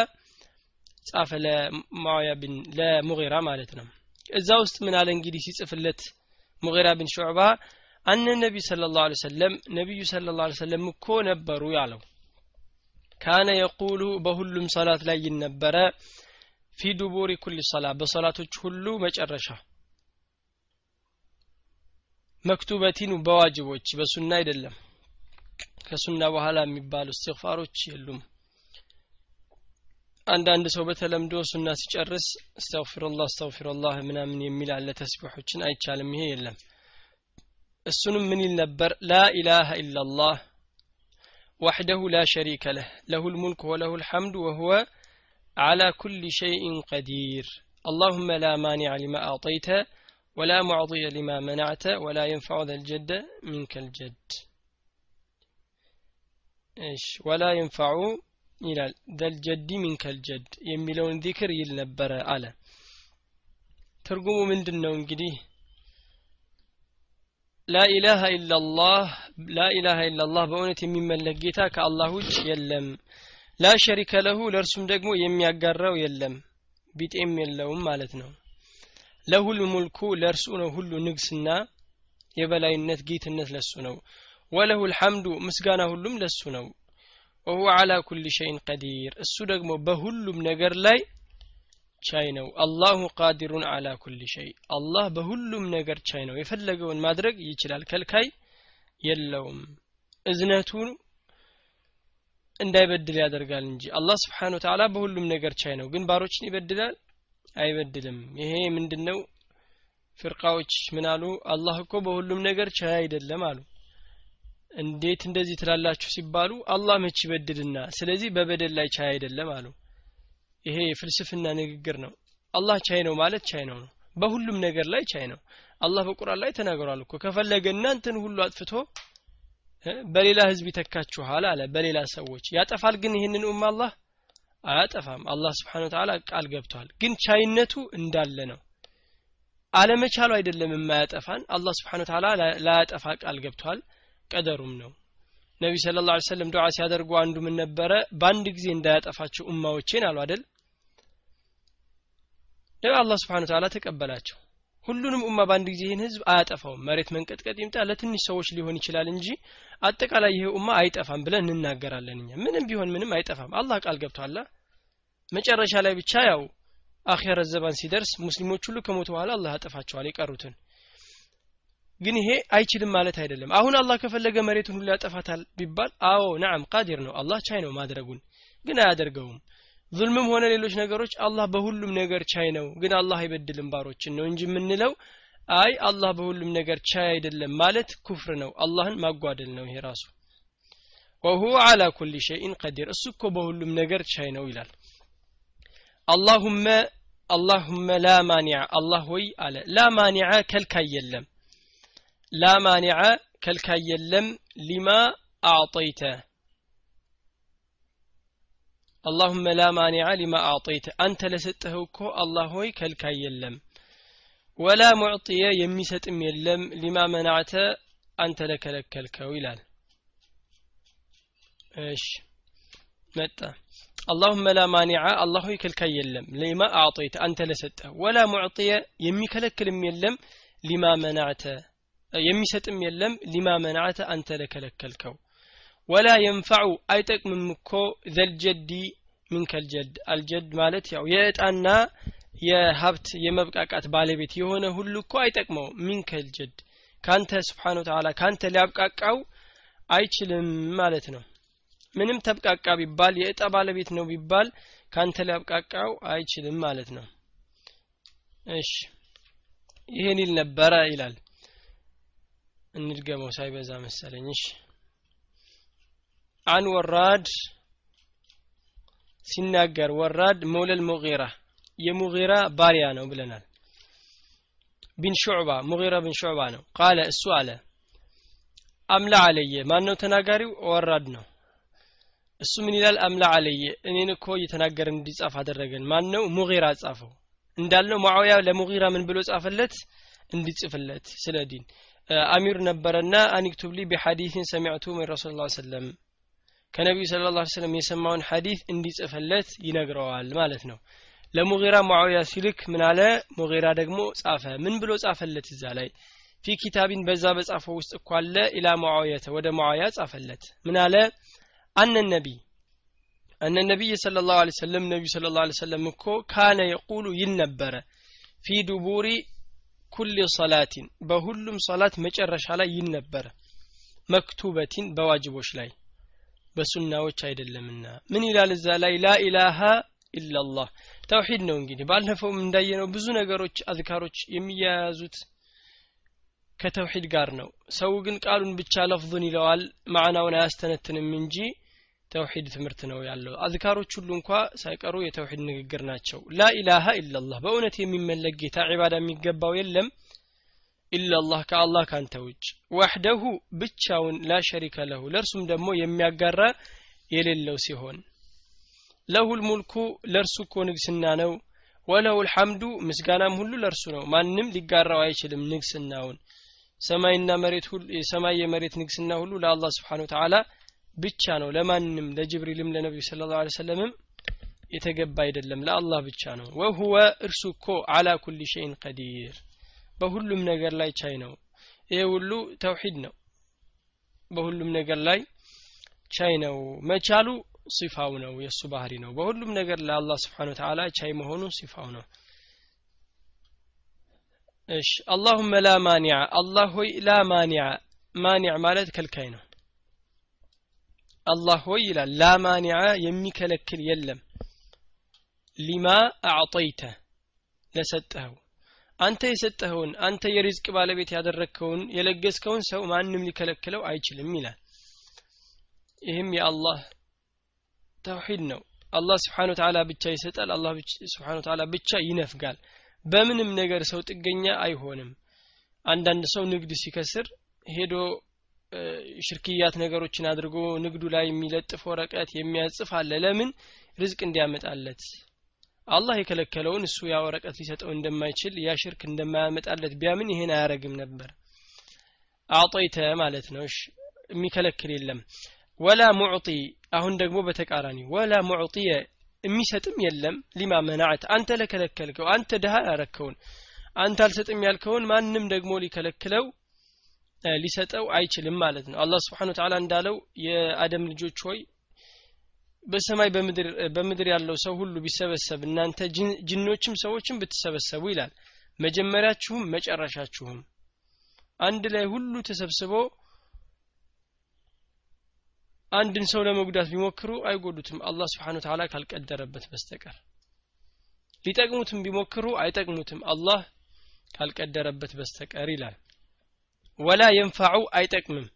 ጻፈ ለማዕያ ቢን ለሙጊራ ማለት ነው። እዛ ውስጥ ምን አለ እንግዲህ ሲጽፍለት ሙጊራ ቢን ሹዕባ አነ ነቢ ስለ ላሁ ሰለም ነቢዩ ስለ ላሁ ሰለም እኮ ነበሩ ያለው። ካነ የቁሉ በሁሉም ሰላት ላይ ይነበረ ፊ ዱቡሪ ኩል ሰላ በሰላቶች ሁሉ መጨረሻ። መክቱበቲን በዋጅቦች በሱና አይደለም። ከሱና በኋላ የሚባሉ እስትግፋሮች የሉም። አንዳንድ ሰው በተለምዶ ሱና ሲጨርስ አስተግፊሩላህ አስተግፊሩላህ ምናምን የሚል አለ ተስቢሖችን አይቻልም። ይሄ የለም እሱንም ምን ይል ነበር ላ ኢላሃ ኢላላህ وحده لا شريك له له الملك وله الحمد وهو على كل شيء قدير اللهم لا مانع لما أعطيت ولا معطي لما منعت ولا ينفع ذا الجد منك الجد إيش ولا ينفع ይላል ደልጀዲ ሚንከልጀድ የሚለውን ዚክር ይል ነበረ አለ ትርጉሙ ምንድን ነው እንግዲህ ላኢላሃ ኢላላህ ላኢላሃ ኢላላህ በእውነት የሚመለክ ጌታ ከአላህ ውጭ የለም። ላ ሸሪከ ለሁ ለእርሱም ደግሞ የሚያጋራው የለም። ቢጤም የለውም ማለት ነው። ለሁል ሙልኩ ለእርሱ ነው ሁሉ ንግስና የበላይነት ጌትነት ለሱ ነው። ወለሁ ልሐምዱ ምስጋና ሁሉም ለሱ ነው። ወሁወ አላ ኩል ሸይን ቀዲር። እሱ ደግሞ በሁሉም ነገር ላይ ቻይ ነው። አላሁ ቃዲሩን አላ ኩል ሸይ። አላህ በሁሉም ነገር ቻይ ነው። የፈለገውን ማድረግ ይችላል። ከልካይ የለውም። እዝነቱ እንዳይበድል ያደርጋል እንጂ። አላህ ስብሓን ወተላ በሁሉም ነገር ቻይ ነው። ግን ባሮችን ይበድላል? አይበድልም። ይሄ ምንድነው? ፍርቃዎች ምን አሉ? አላህ እኮ በሁሉም ነገር ቻይ አይደለም አሉ። እንዴት እንደዚህ ትላላችሁ ሲባሉ አላህ መች ይበድልና? ስለዚህ በበደል ላይ ቻይ አይደለም አሉ ይሄ የፍልስፍና ንግግር ነው። አላህ ቻይ ነው ማለት ቻይ ነው። በሁሉም ነገር ላይ ቻይ ነው። አላህ በቁርአን ላይ ተናግሯል እኮ። ከፈለገ እናንተን ሁሉ አጥፍቶ በሌላ ህዝብ ይተካችኋል አለ በሌላ ሰዎች። ያጠፋል ግን ይህንን ኡማ አላህ? አያጠፋም። አላህ ስብሓን ወተላ ቃል ገብቷል። ግን ቻይነቱ እንዳለ ነው። አለመቻሉ አይደለም የማያጠፋን። አላህ ስብሓን ወተላ ላያጠፋ ቃል ገብቷል። ቀደሩም ነው። ነቢ ስለ ላ ሰለም ዱዓ ሲያደርጉ አንዱ ምን ነበረ? በአንድ ጊዜ እንዳያጠፋቸው ኡማዎቼን አሉ አደል አላህ ስብሓን ተላ ተቀበላቸው። ሁሉንም ኡማ በአንድ ጊዜ ይህን ህዝብ አያጠፋውም። መሬት መንቀጥቀጥ ይምጣ ለትንሽ ሰዎች ሊሆን ይችላል እንጂ አጠቃላይ ይሄ ኡማ አይጠፋም ብለን እንናገራለን እኛ። ምንም ቢሆን ምንም አይጠፋም። አላህ ቃል ገብቷላ መጨረሻ ላይ ብቻ ያው አኼረ ዘባን ሲደርስ ሙስሊሞች ሁሉ ከሞቱ በኋላ አላህ ያጠፋቸዋል የቀሩትን። ግን ይሄ አይችልም ማለት አይደለም። አሁን አላህ ከፈለገ መሬቱን ሁሉ ያጠፋታል ቢባል አዎ ነዓም ቃዲር ነው። አላህ ቻይ ነው ማድረጉን። ግን አያደርገውም ዙልምም ሆነ ሌሎች ነገሮች አላህ በሁሉም ነገር ቻይ ነው። ግን አላህ አይበድልም ባሮችን ነው እንጂ የምንለው አይ አላህ በሁሉም ነገር ቻይ አይደለም ማለት ኩፍር ነው። አላህን ማጓደል ነው ይሄ ራሱ። ወሁወ አላ ኩል ሸይን ቀዲር። እሱ እኮ በሁሉም ነገር ቻይ ነው ይላል። አላሁመ አላሁመ ላ ማኒዐ። አላህ ሆይ አለ። ላ ማኒዐ ከልካይ የለም። ላ ማኒዐ ከልካይ የለም ሊማ አዕጠይተ አላሁመ ላ ማኒዐ ሊማ አዕጠይተ አንተ ለሰጠኸው እኮ አላህ ሆይ ከልካይ የለም ወላ ሙዕጥየ የሚሰጥም የለም ሊማ መናዕተ አንተ ለከለከልከው ይላል እሺ መጣ አላሁመ ላ ማኒዐ አላህ ሆይ ከልካይ የለም ሊማ አዕጠይተ አንተ ለሰጠህ ወላ ሙዕጥየ የሚከለክልም የለም ሊማ መናዕተ የሚሰጥም የለም ሊማ መናዕተ አንተ ለከለከልከው ወላ የንፈዑ አይጠቅምም እኮ ዘልጀዲ ሚንከልጀድ አልጀድ ማለት ያው የእጣና የሀብት የመብቃቃት ባለቤት የሆነ ሁሉ እኮ አይጠቅመው ሚንከልጀድ ካንተ ስብሓን ተዓላ ካንተ ሊያብቃቃው አይችልም ማለት ነው። ምንም ተብቃቃ ቢባል የእጣ ባለቤት ነው ቢባል ካንተ ሊያብቃቃው አይችልም ማለት ነው። እሺ ይህን ይል ነበረ ይላል። እንድገመው ሳይበዛ መሰለኝ። እሺ አን ወራድ ሲናገር ወራድ መውለል ሙጊራ የሙጊራ ባሪያ ነው ብለናል። ቢን ሹዕባ ሙጊራ ቢን ሹዕባ ነው። قال እሱ አለ أملى علي። ማን ነው ተናጋሪው? ወራድ ነው። እሱ ምን ይላል? أملى علي። እኔን እኮ እየተናገረ እንዲጻፍ አደረገን። ማን ነው ሙጊራ ጻፈው። እንዳልነው ማዕውያ ለሙጊራ ምን ብሎ ጻፈለት? እንዲጽፍለት ስለ ዲን። አሚር ነበረና አኒክቱብ ሊ ቢሐዲሲን ሰሚዕቱ ምን ረሱል ሰለም ከነቢዩ صلى الله عليه وسلم የሰማውን ሐዲስ እንዲጽፍለት ይነግረዋል ማለት ነው። ለሙጊራ ሙዓውያ ሲልክ ምን አለ? ሙጊራ ደግሞ ጻፈ። ምን ብሎ ጻፈለት እዛ ላይ? ፊ ኪታቢን በዛ በጻፈው ውስጥ እኮ አለ። ኢላ ሙዓውየተ ወደ ሙዓውያ ጻፈለት። ምን አለ? አነ ነቢይ። ስለ ላሁ ለ ሰለም ነቢዩ ስለ ላሁ ሰለም እኮ ካነ የቁሉ ይል ነበረ። ፊ ዱቡሪ ኩል ሰላቲን በሁሉም ሰላት መጨረሻ ላይ ይል ነበረ። መክቱበቲን በዋጅቦች ላይ በሱናዎች አይደለምና። ምን ይላል እዛ ላይ? ላኢላሃ ኢላላህ ተውሂድ ነው እንግዲህ። ባለፈውም እንዳየነው ብዙ ነገሮች አዝካሮች የሚያያዙት ከተውሂድ ጋር ነው። ሰው ግን ቃሉን ብቻ ለፍዙን ይለዋል ማዕናውን አያስተነትንም እንጂ ተውሂድ ትምህርት ነው ያለው። አዝካሮች ሁሉ እንኳ ሳይቀሩ የተውሂድ ንግግር ናቸው። ላኢላሃ ኢላላህ በእውነት የሚመለክ ጌታ ዒባዳ የሚገባው የለም ኢላላህ ከአላህ ካንተ ውጭ። ወሕደሁ ብቻውን ላ ሸሪከ ለሁ። ለእርሱም ደግሞ የሚያጋራ የሌለው ሲሆን። ለሁል ሙልኩ ለእርሱ እኮ ንግስና ነው። ወለሁ ልሐምዱ ምስጋናም ሁሉ ለእርሱ ነው። ማንም ሊጋራው አይችልም ንግስናውን። ሰማይና መሬት ሁሉ የሰማይ የመሬት ንግስና ሁሉ ለአላህ ስብሓን ተዓላ ብቻ ነው። ለማንም ለጅብሪልም ለነቢዩ ስለ ላሁ ሰለምም የተገባ አይደለም። ለአላህ ብቻ ነው። ወሁወ እርሱ እኮ አላ ኩል ሸይን ቀዲር በሁሉም ነገር ላይ ቻይ ነው። ይሄ ሁሉ ተውሂድ ነው። በሁሉም ነገር ላይ ቻይ ነው። መቻሉ ሲፋው ነው። የእሱ ባህሪ ነው። በሁሉም ነገር ለአላህ ስብሓን ተዓላ ቻይ መሆኑ ሲፋው ነው። እሺ። አላሁመ ላ ማኒዐ። አላህ ሆይ ላ ማኒዐ። ማኒዕ ማለት ከልካይ ነው። አላህ ሆይ ይላል። ላ ማኒዐ የሚከለክል የለም። ሊማ አዕጠይተ ለሰጠኸው አንተ የሰጠኸውን አንተ የሪዝቅ ባለቤት ያደረግከውን የለገስከውን ሰው ማንም ሊከለክለው አይችልም ይላል። ይህም የአላህ ተውሂድ ነው። አላህ ስብሓን ተዓላ ብቻ ይሰጣል አላህ ስብሓን ተዓላ ብቻ ይነፍጋል። በምንም ነገር ሰው ጥገኛ አይሆንም። አንዳንድ ሰው ንግድ ሲከስር ሄዶ ሽርክያት ነገሮችን አድርጎ ንግዱ ላይ የሚለጥፍ ወረቀት የሚያጽፍ አለ። ለምን? ርዝቅ እንዲያመጣለት አላህ የከለከለውን እሱ ያ ወረቀት ሊሰጠው እንደማይችል ያ ሽርክ እንደማያመጣለት ቢያምን ይሄን አያረግም ነበር። አጦይተ ማለት ነው። የሚከለክል የለም። ወላ ሙዕጢ አሁን ደግሞ በተቃራኒ ወላ ሙዕጢየ የሚሰጥም የለም። ሊማ መናዕት አንተ ለከለከልከው አንተ ድሃ ያረከውን አንተ አልሰጥም ያልከውን ማንም ደግሞ ሊከለክለው ሊሰጠው አይችልም ማለት ነው። አላህ ስብሓን ተዓላ እንዳለው የአደም ልጆች ሆይ በሰማይ በምድር ያለው ሰው ሁሉ ቢሰበሰብ እናንተ ጅኖችም ሰዎችም ብትሰበሰቡ ይላል። መጀመሪያችሁም መጨረሻችሁም። አንድ ላይ ሁሉ ተሰብስቦ አንድን ሰው ለመጉዳት ቢሞክሩ አይጎዱትም። አላህ ስብሓን ተዓላ ካልቀደረበት በስተቀር። ሊጠቅሙትም ቢሞክሩ አይጠቅሙትም። አላህ ካልቀደረበት በስተቀር ይላል። ወላ የንፋዑ አይጠቅምም።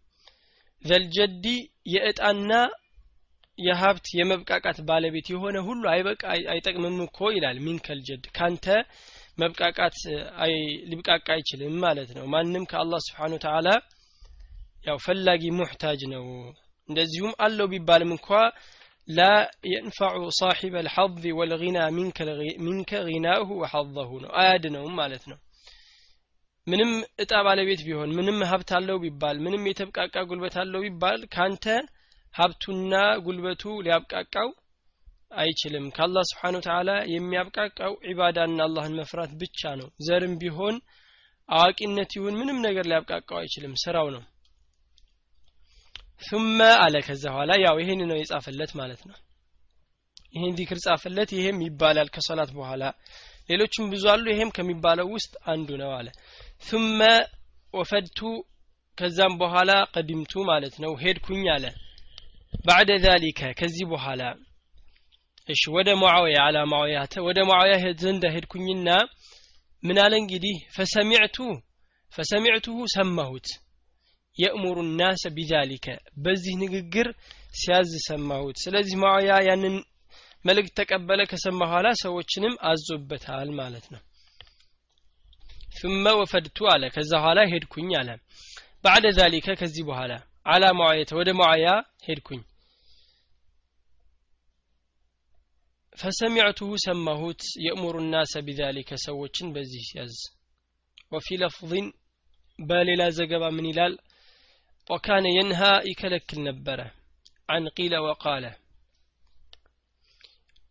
ዘልጀዲ የእጣና የሀብት የመብቃቃት ባለቤት የሆነ ሁሉ አይጠቅምም እኮ ይላል ሚንከል ጀድ። ካንተ መብቃቃት ሊብቃቃ አይችልም ማለት ነው። ማንም ከአላህ ስብሓን ተዓላ ያው ፈላጊ ሙሕታጅ ነው። እንደዚሁም አለው ቢባልም እንኳ ላ የንፋዑ ሳሒበ ልሐظ ወልና ሚንከ ጊናሁ ወሐظሁ ነው። አያድነውም ማለት ነው። ምንም እጣ ባለቤት ቢሆን ምንም ሀብት አለው ቢባል ምንም የተብቃቃ ጉልበት አለው ቢባል ካንተ ሀብቱና ጉልበቱ ሊያብቃቃው አይችልም። ከአላህ ስብሓን ተዓላ የሚያብቃቃው ዒባዳና አላህን መፍራት ብቻ ነው። ዘርም ቢሆን አዋቂነት ይሁን ምንም ነገር ሊያብቃቃው አይችልም። ስራው ነው። ثመ አለ። ከዛ በኋላ ያው ይህን ነው የጻፈለት ማለት ነው። ይህን ዚክር ጻፈለት። ይሄም ይባላል ከሰላት በኋላ። ሌሎችም ብዙ አሉ። ይሄም ከሚባለው ውስጥ አንዱ ነው አለ። ثመ ወፈድቱ ከዛም በኋላ ቀዲምቱ ማለት ነው። ሄድኩኝ አለ። ባዕደ ዛሊከ ከዚህ በኋላ እሺ ወደ ሙዓውያ አላ ሙዓውያ ወደ ሙዓውያ ዘንድ ሄድኩኝና ምን አለ እንግዲህ? ፈሰሚዕቱ ፈሰሚዕቱሁ ሰማሁት። የእሙሩ ናሰ ቢዛሊከ በዚህ ንግግር ሲያዝ ሰማሁት። ስለዚህ ሙዓውያ ያንን መልእክት ተቀበለ ከሰማ ኋላ ሰዎችንም አዞበታል ማለት ነው። ثم ወፈድቱ አለ ከዛ ኋላ ሄድኩኝ አለ። ባዕደ ዛሊከ ከዚህ በኋላ አላ ሙዓየተ ወደ ሙዓያ ሄድኩኝ። ፈሰሚዕቱሁ ሰማሁት የእሙሩ ናሰ ቢዛሊከ ሰዎችን በዚህ ሲያዝ ወፊ ለፍظን በሌላ ዘገባ ምን ይላል? ወካነ የንሃ ይከለክል ነበረ። አን ቂለ ወቃለ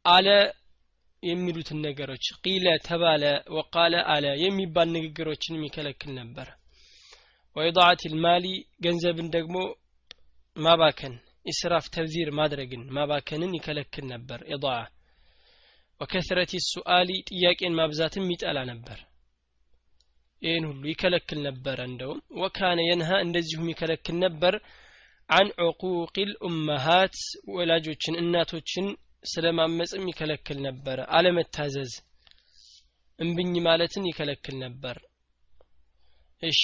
አለ የሚሉትን ነገሮች ቂለ ተባለ ወቃለ አለ የሚባል ንግግሮችንም ይከለክል ነበር ወኢዳዓት ልማሊ ገንዘብን ደግሞ ማባከን ኢስራፍ ተብዚር ማድረግን ማባከንን ይከለክል ነበር። ኢዳዓ ወከስረት ሱአሊ ጥያቄን ማብዛትም ይጠላ ነበር። ይህን ሁሉ ይከለክል ነበረ እንደውም ወካነ የንሃ እንደዚሁም ይከለክል ነበር። አን ዕቁቅ ልኡመሃት ወላጆችን እናቶችን ስለማመፅም ይከለክል ነበረ አለመታዘዝ እምብኝ ማለትን ይከለክል ነበር። እሺ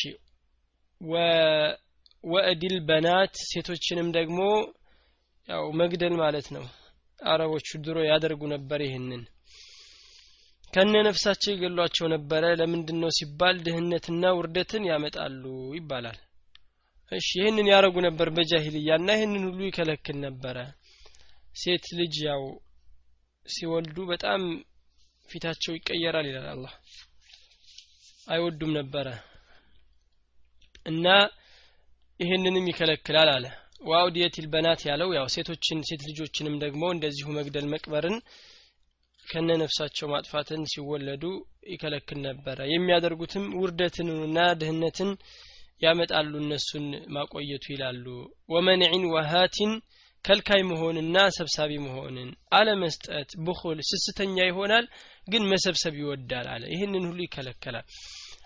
ወእድል በናት ሴቶችንም ደግሞ ያው መግደል ማለት ነው። አረቦቹ ድሮ ያደርጉ ነበር ይህንን። ከነ ነፍሳቸው ይገሏቸው ነበረ። ለምንድን ነው ሲባል ድህነትና ውርደትን ያመጣሉ ይባላል። እሺ ይህንን ያደረጉ ነበር በጃሂልያ እና ይህንን ሁሉ ይከለክል ነበረ። ሴት ልጅ ያው ሲወልዱ በጣም ፊታቸው ይቀየራል ይላል አላህ። አይወዱም ነበረ እና ይህንንም ይከለክላል አለ። ዋውዲየት ልበናት ያለው ያው ሴቶችን ሴት ልጆችንም ደግሞ እንደዚሁ መግደል መቅበርን ከነ ነፍሳቸው ማጥፋትን ሲወለዱ ይከለክል ነበረ። የሚያደርጉትም ውርደትንና ድህነትን ያመጣሉ እነሱን ማቆየቱ ይላሉ። ወመንዒን ወሃቲን ከልካይ መሆንና ሰብሳቢ መሆንን አለመስጠት ብኹል ስስተኛ ይሆናል ግን መሰብሰብ ይወዳል አለ። ይህንን ሁሉ ይከለከላል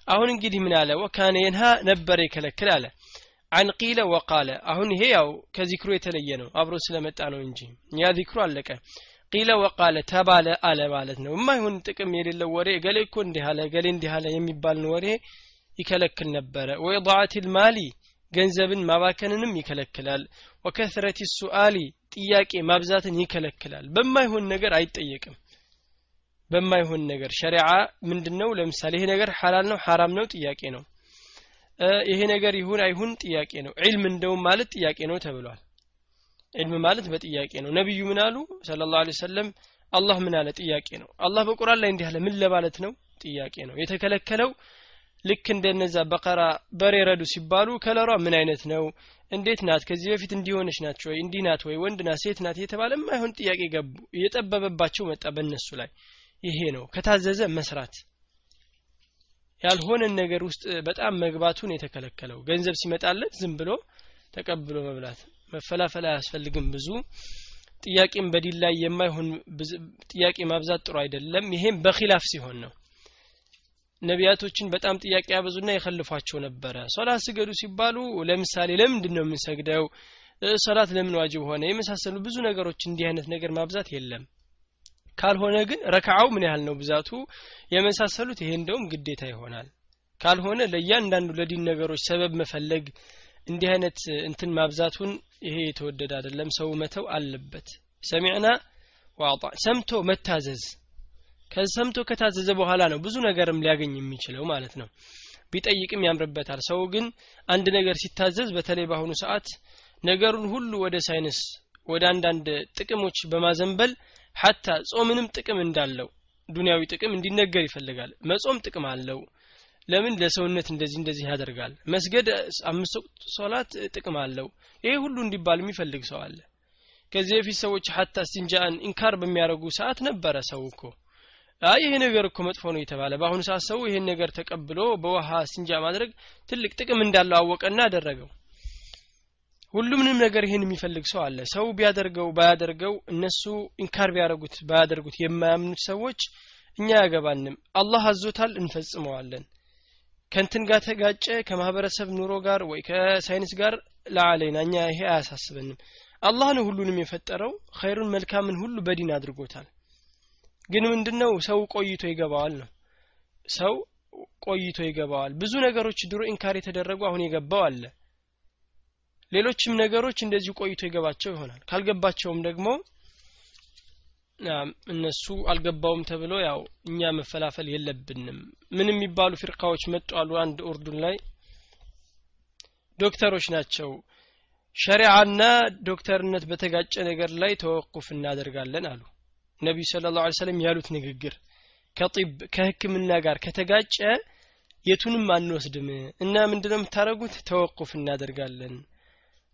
አሁን እንግዲህ ምን አለ? ወካነ የንሃ ነበረ ይከለክል አለ። አን ቂለ ወቃለ። አሁን ይሄ ያው ከዚክሩ የተለየ ነው። አብሮ ስለመጣ ነው እንጂ ያ ዚክሩ አለቀ። ቂለ ወቃለ ተባለ አለ ማለት ነው። የማይሆን ጥቅም የሌለው ወሬ እገሌ እኮ እንዲህ አለ እገሌ እንዲህ አለ የሚባልን ወሬ ይከለክል ነበረ። ወኢضዓት ልማሊ ገንዘብን ማባከንንም ይከለክላል። ወከስረት ሱአሊ ጥያቄ ማብዛትን ይከለክላል። በማይሆን ነገር አይጠየቅም በማይሆን ነገር ሸሪዓ ምንድነው? ለምሳሌ ይሄ ነገር ሐላል ነው ሐራም ነው ጥያቄ ነው። ይሄ ነገር ይሁን አይሁን ጥያቄ ነው። ዒልም እንደውም ማለት ጥያቄ ነው ተብሏል። ዒልም ማለት በጥያቄ ነው። ነቢዩ ምን አሉ? ስለ ላሁ ሰለም አላህ ምን አለ? ጥያቄ ነው። አላህ በቁርአን ላይ እንዲህ አለ። ምን ለማለት ነው? ጥያቄ ነው። የተከለከለው ልክ እንደነዛ በቀራ በሬ ረዱ ሲባሉ ከለሯ ምን አይነት ነው? እንዴት ናት? ከዚህ በፊት እንዲሆነች ናት ወይ? እንዲህ ናት ወይ? ወንድ ናት? ሴት ናት? የተባለ ማይሆን ጥያቄ ገቡ እየጠበበባቸው መጣ በእነሱ ላይ ይሄ ነው። ከታዘዘ መስራት። ያልሆነን ነገር ውስጥ በጣም መግባቱን የተከለከለው። ገንዘብ ሲመጣለት ዝም ብሎ ተቀብሎ መብላት። መፈላፈል አያስፈልግም ብዙ። ጥያቄም በዲል ላይ የማይሆን ጥያቄ ማብዛት ጥሩ አይደለም። ይሄም በኪላፍ ሲሆን ነው። ነቢያቶችን በጣም ጥያቄ ያበዙና ይከልፏቸው ነበረ። ሶላት ስገዱ ሲባሉ ለምሳሌ ለምንድን ነው የምንሰግደው? ሶላት ለምን ዋጅብ ሆነ? የመሳሰሉ ብዙ ነገሮች እንዲህ አይነት ነገር ማብዛት የለም ካልሆነ ግን ረክዓው ምን ያህል ነው ብዛቱ የመሳሰሉት? ይሄ እንደውም ግዴታ ይሆናል። ካልሆነ ለእያንዳንዱ ለዲን ነገሮች ሰበብ መፈለግ እንዲህ አይነት እንትን ማብዛቱን ይሄ የተወደደ አይደለም። ሰው መተው አለበት። سمعنا وأطعنا ሰምቶ መታዘዝ። ከሰምቶ ከታዘዘ በኋላ ነው ብዙ ነገርም ሊያገኝ የሚችለው ማለት ነው። ቢጠይቅም ያምርበታል። ሰው ግን አንድ ነገር ሲታዘዝ በተለይ በአሁኑ ሰዓት ነገሩን ሁሉ ወደ ሳይንስ ወደ አንዳንድ ጥቅሞች በማዘንበል حتى ጾምንም ጥቅም እንዳለው ዱንያዊ ጥቅም እንዲነገር ይፈልጋል። መጾም ጥቅም አለው። ለምን? ለሰውነት እንደዚህ እንደዚህ ያደርጋል። መስገድ አምስት ሶላት ጥቅም አለው። ይሄ ሁሉ እንዲባል የሚፈልግ ሰው አለ። ከዚህ በፊት ሰዎች حتى استنجاء ን إنكار በሚያደርጉ ሰዓት ነበረ ሰው እኮ። አይ ይሄ ነገር እኮ መጥፎ ነው የተባለ። በአሁኑ ሰዓት ሰው ይሄን ነገር ተቀብሎ በውሃ استنجاء ማድረግ ትልቅ ጥቅም እንዳለው አወቀና አደረገው ሁሉምንም ነገር ይህን የሚፈልግ ሰው አለ። ሰው ቢያደርገው ባያደርገው እነሱ إنكار ቢያደርጉት ባያደርጉት የማያምኑት ሰዎች እኛ ያገባንም አላህ አዞታል እንፈጽመዋለን። ከንትን ጋር ተጋጨ ከማህበረሰብ ኑሮ ጋር ወይ ከሳይንስ ጋር لا علينا እኛ ይሄ አያሳስበንም። አላህ ነው ሁሉንም የፈጠረው ኸይሩን መልካምን ሁሉ በዲን አድርጎታል። ግን ምንድነው? ሰው ቆይቶ ይገባዋል ነው። ሰው ቆይቶ ይገባዋል። ብዙ ነገሮች ድሮ إنكار የተደረጉ አሁን የገባው አለ ሌሎችም ነገሮች እንደዚሁ ቆይቶ ይገባቸው ይሆናል። ካልገባቸውም ደግሞ እነሱ አልገባውም ተብሎ ያው እኛ መፈላፈል የለብንም። ምን የሚባሉ ፊርቃዎች መጡ አሉ አንድ ኡርዱን ላይ? ዶክተሮች ናቸው። ሸሪዓና ዶክተርነት በተጋጨ ነገር ላይ ተወቁፍ እናደርጋለን አሉ። ነቢዩ ስለ ላሁ ሰለም ያሉት ንግግር ከጢብ ከህክምና ጋር ከተጋጨ የቱንም አንወስድም? እና ምንድነው የምታደረጉት ተወቁፍ እናደርጋለን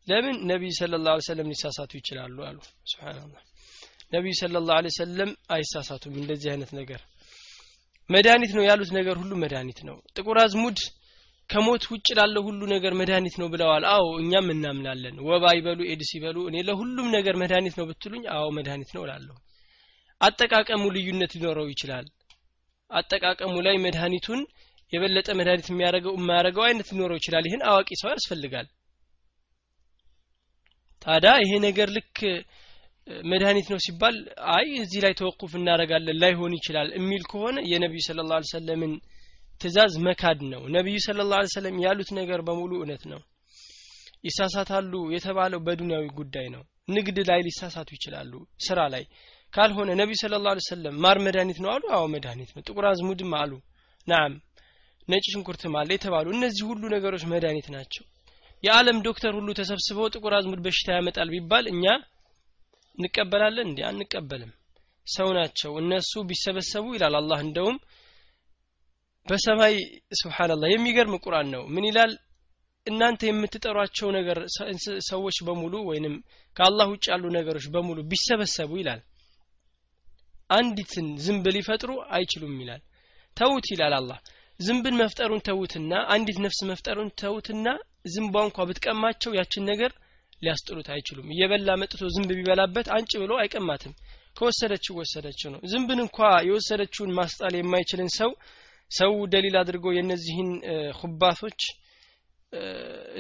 ለምን ነቢይ ስለ ላሁ ሰለም ሊሳሳቱ ይችላሉ አሉ? ስብናላህ ነቢዩ ስለ ላሁ ሰለም አይሳሳቱም እንደዚህ አይነት ነገር። መድኃኒት ነው ያሉት ነገር ሁሉ መድኃኒት ነው። ጥቁር አዝሙድ ከሞት ውጭ ላለው ሁሉ ነገር መድኃኒት ነው ብለዋል። አዎ እኛም እናምናለን። ወባ ይበሉ ኤድስ ይበሉ እኔ ለሁሉም ነገር መድኃኒት ነው ብትሉኝ አዎ መድኃኒት ነው እላለሁ። አጠቃቀሙ ልዩነት ሊኖረው ይችላል። አጠቃቀሙ ላይ መድኃኒቱን የበለጠ መድኃኒት የሚያደርገው የማያደርገው አይነት ሊኖረው ይችላል። ይህን አዋቂ ሰው ያስፈልጋል ታዲያ ይሄ ነገር ልክ መድኃኒት ነው ሲባል አይ እዚህ ላይ ተወቁፍ እናደረጋለን ላይሆን ይችላል የሚል ከሆነ የነቢዩ ስለ ላ ሰለምን ትእዛዝ መካድ ነው። ነቢዩ ስለ ላ ሰለም ያሉት ነገር በሙሉ እውነት ነው። ይሳሳታሉ የተባለው በዱንያዊ ጉዳይ ነው። ንግድ ላይ ሊሳሳቱ ይችላሉ ስራ ላይ። ካልሆነ ነቢዩ ስለ ላ ሰለም ማር መድኃኒት ነው አሉ? አዎ መድኃኒት ነው። ጥቁር አዝሙድም አሉ። ናም ነጭ ሽንኩርትም አለ የተባሉ እነዚህ ሁሉ ነገሮች መድኃኒት ናቸው የዓለም ዶክተር ሁሉ ተሰብስበው ጥቁር አዝሙድ በሽታ ያመጣል ቢባል እኛ እንቀበላለን? እንዲ አንቀበልም። ሰው ናቸው። እነሱ ቢሰበሰቡ ይላል አላህ። እንደውም በሰማይ ስብሓንላህ የሚገርም ቁርአን ነው። ምን ይላል? እናንተ የምትጠሯቸው ነገር ሰዎች በሙሉ ወይንም ከአላህ ውጭ ያሉ ነገሮች በሙሉ ቢሰበሰቡ ይላል። አንዲትን ዝንብ ሊፈጥሩ አይችሉም ይላል። ተውት ይላል አላህ። ዝንብን መፍጠሩን ተውትና አንዲት ነፍስ መፍጠሩን ተውትና ዝንቧ እንኳ ብትቀማቸው ያችን ነገር ሊያስጥሉት አይችሉም። እየበላ መጥቶ ዝንብ ቢበላበት አንጭ ብሎ አይቀማትም። ከወሰደችው ወሰደችው ነው። ዝንብን እንኳ የወሰደችውን ማስጣል የማይችልን ሰው ሰው ደሊል አድርጎ የነዚህን ሁባቶች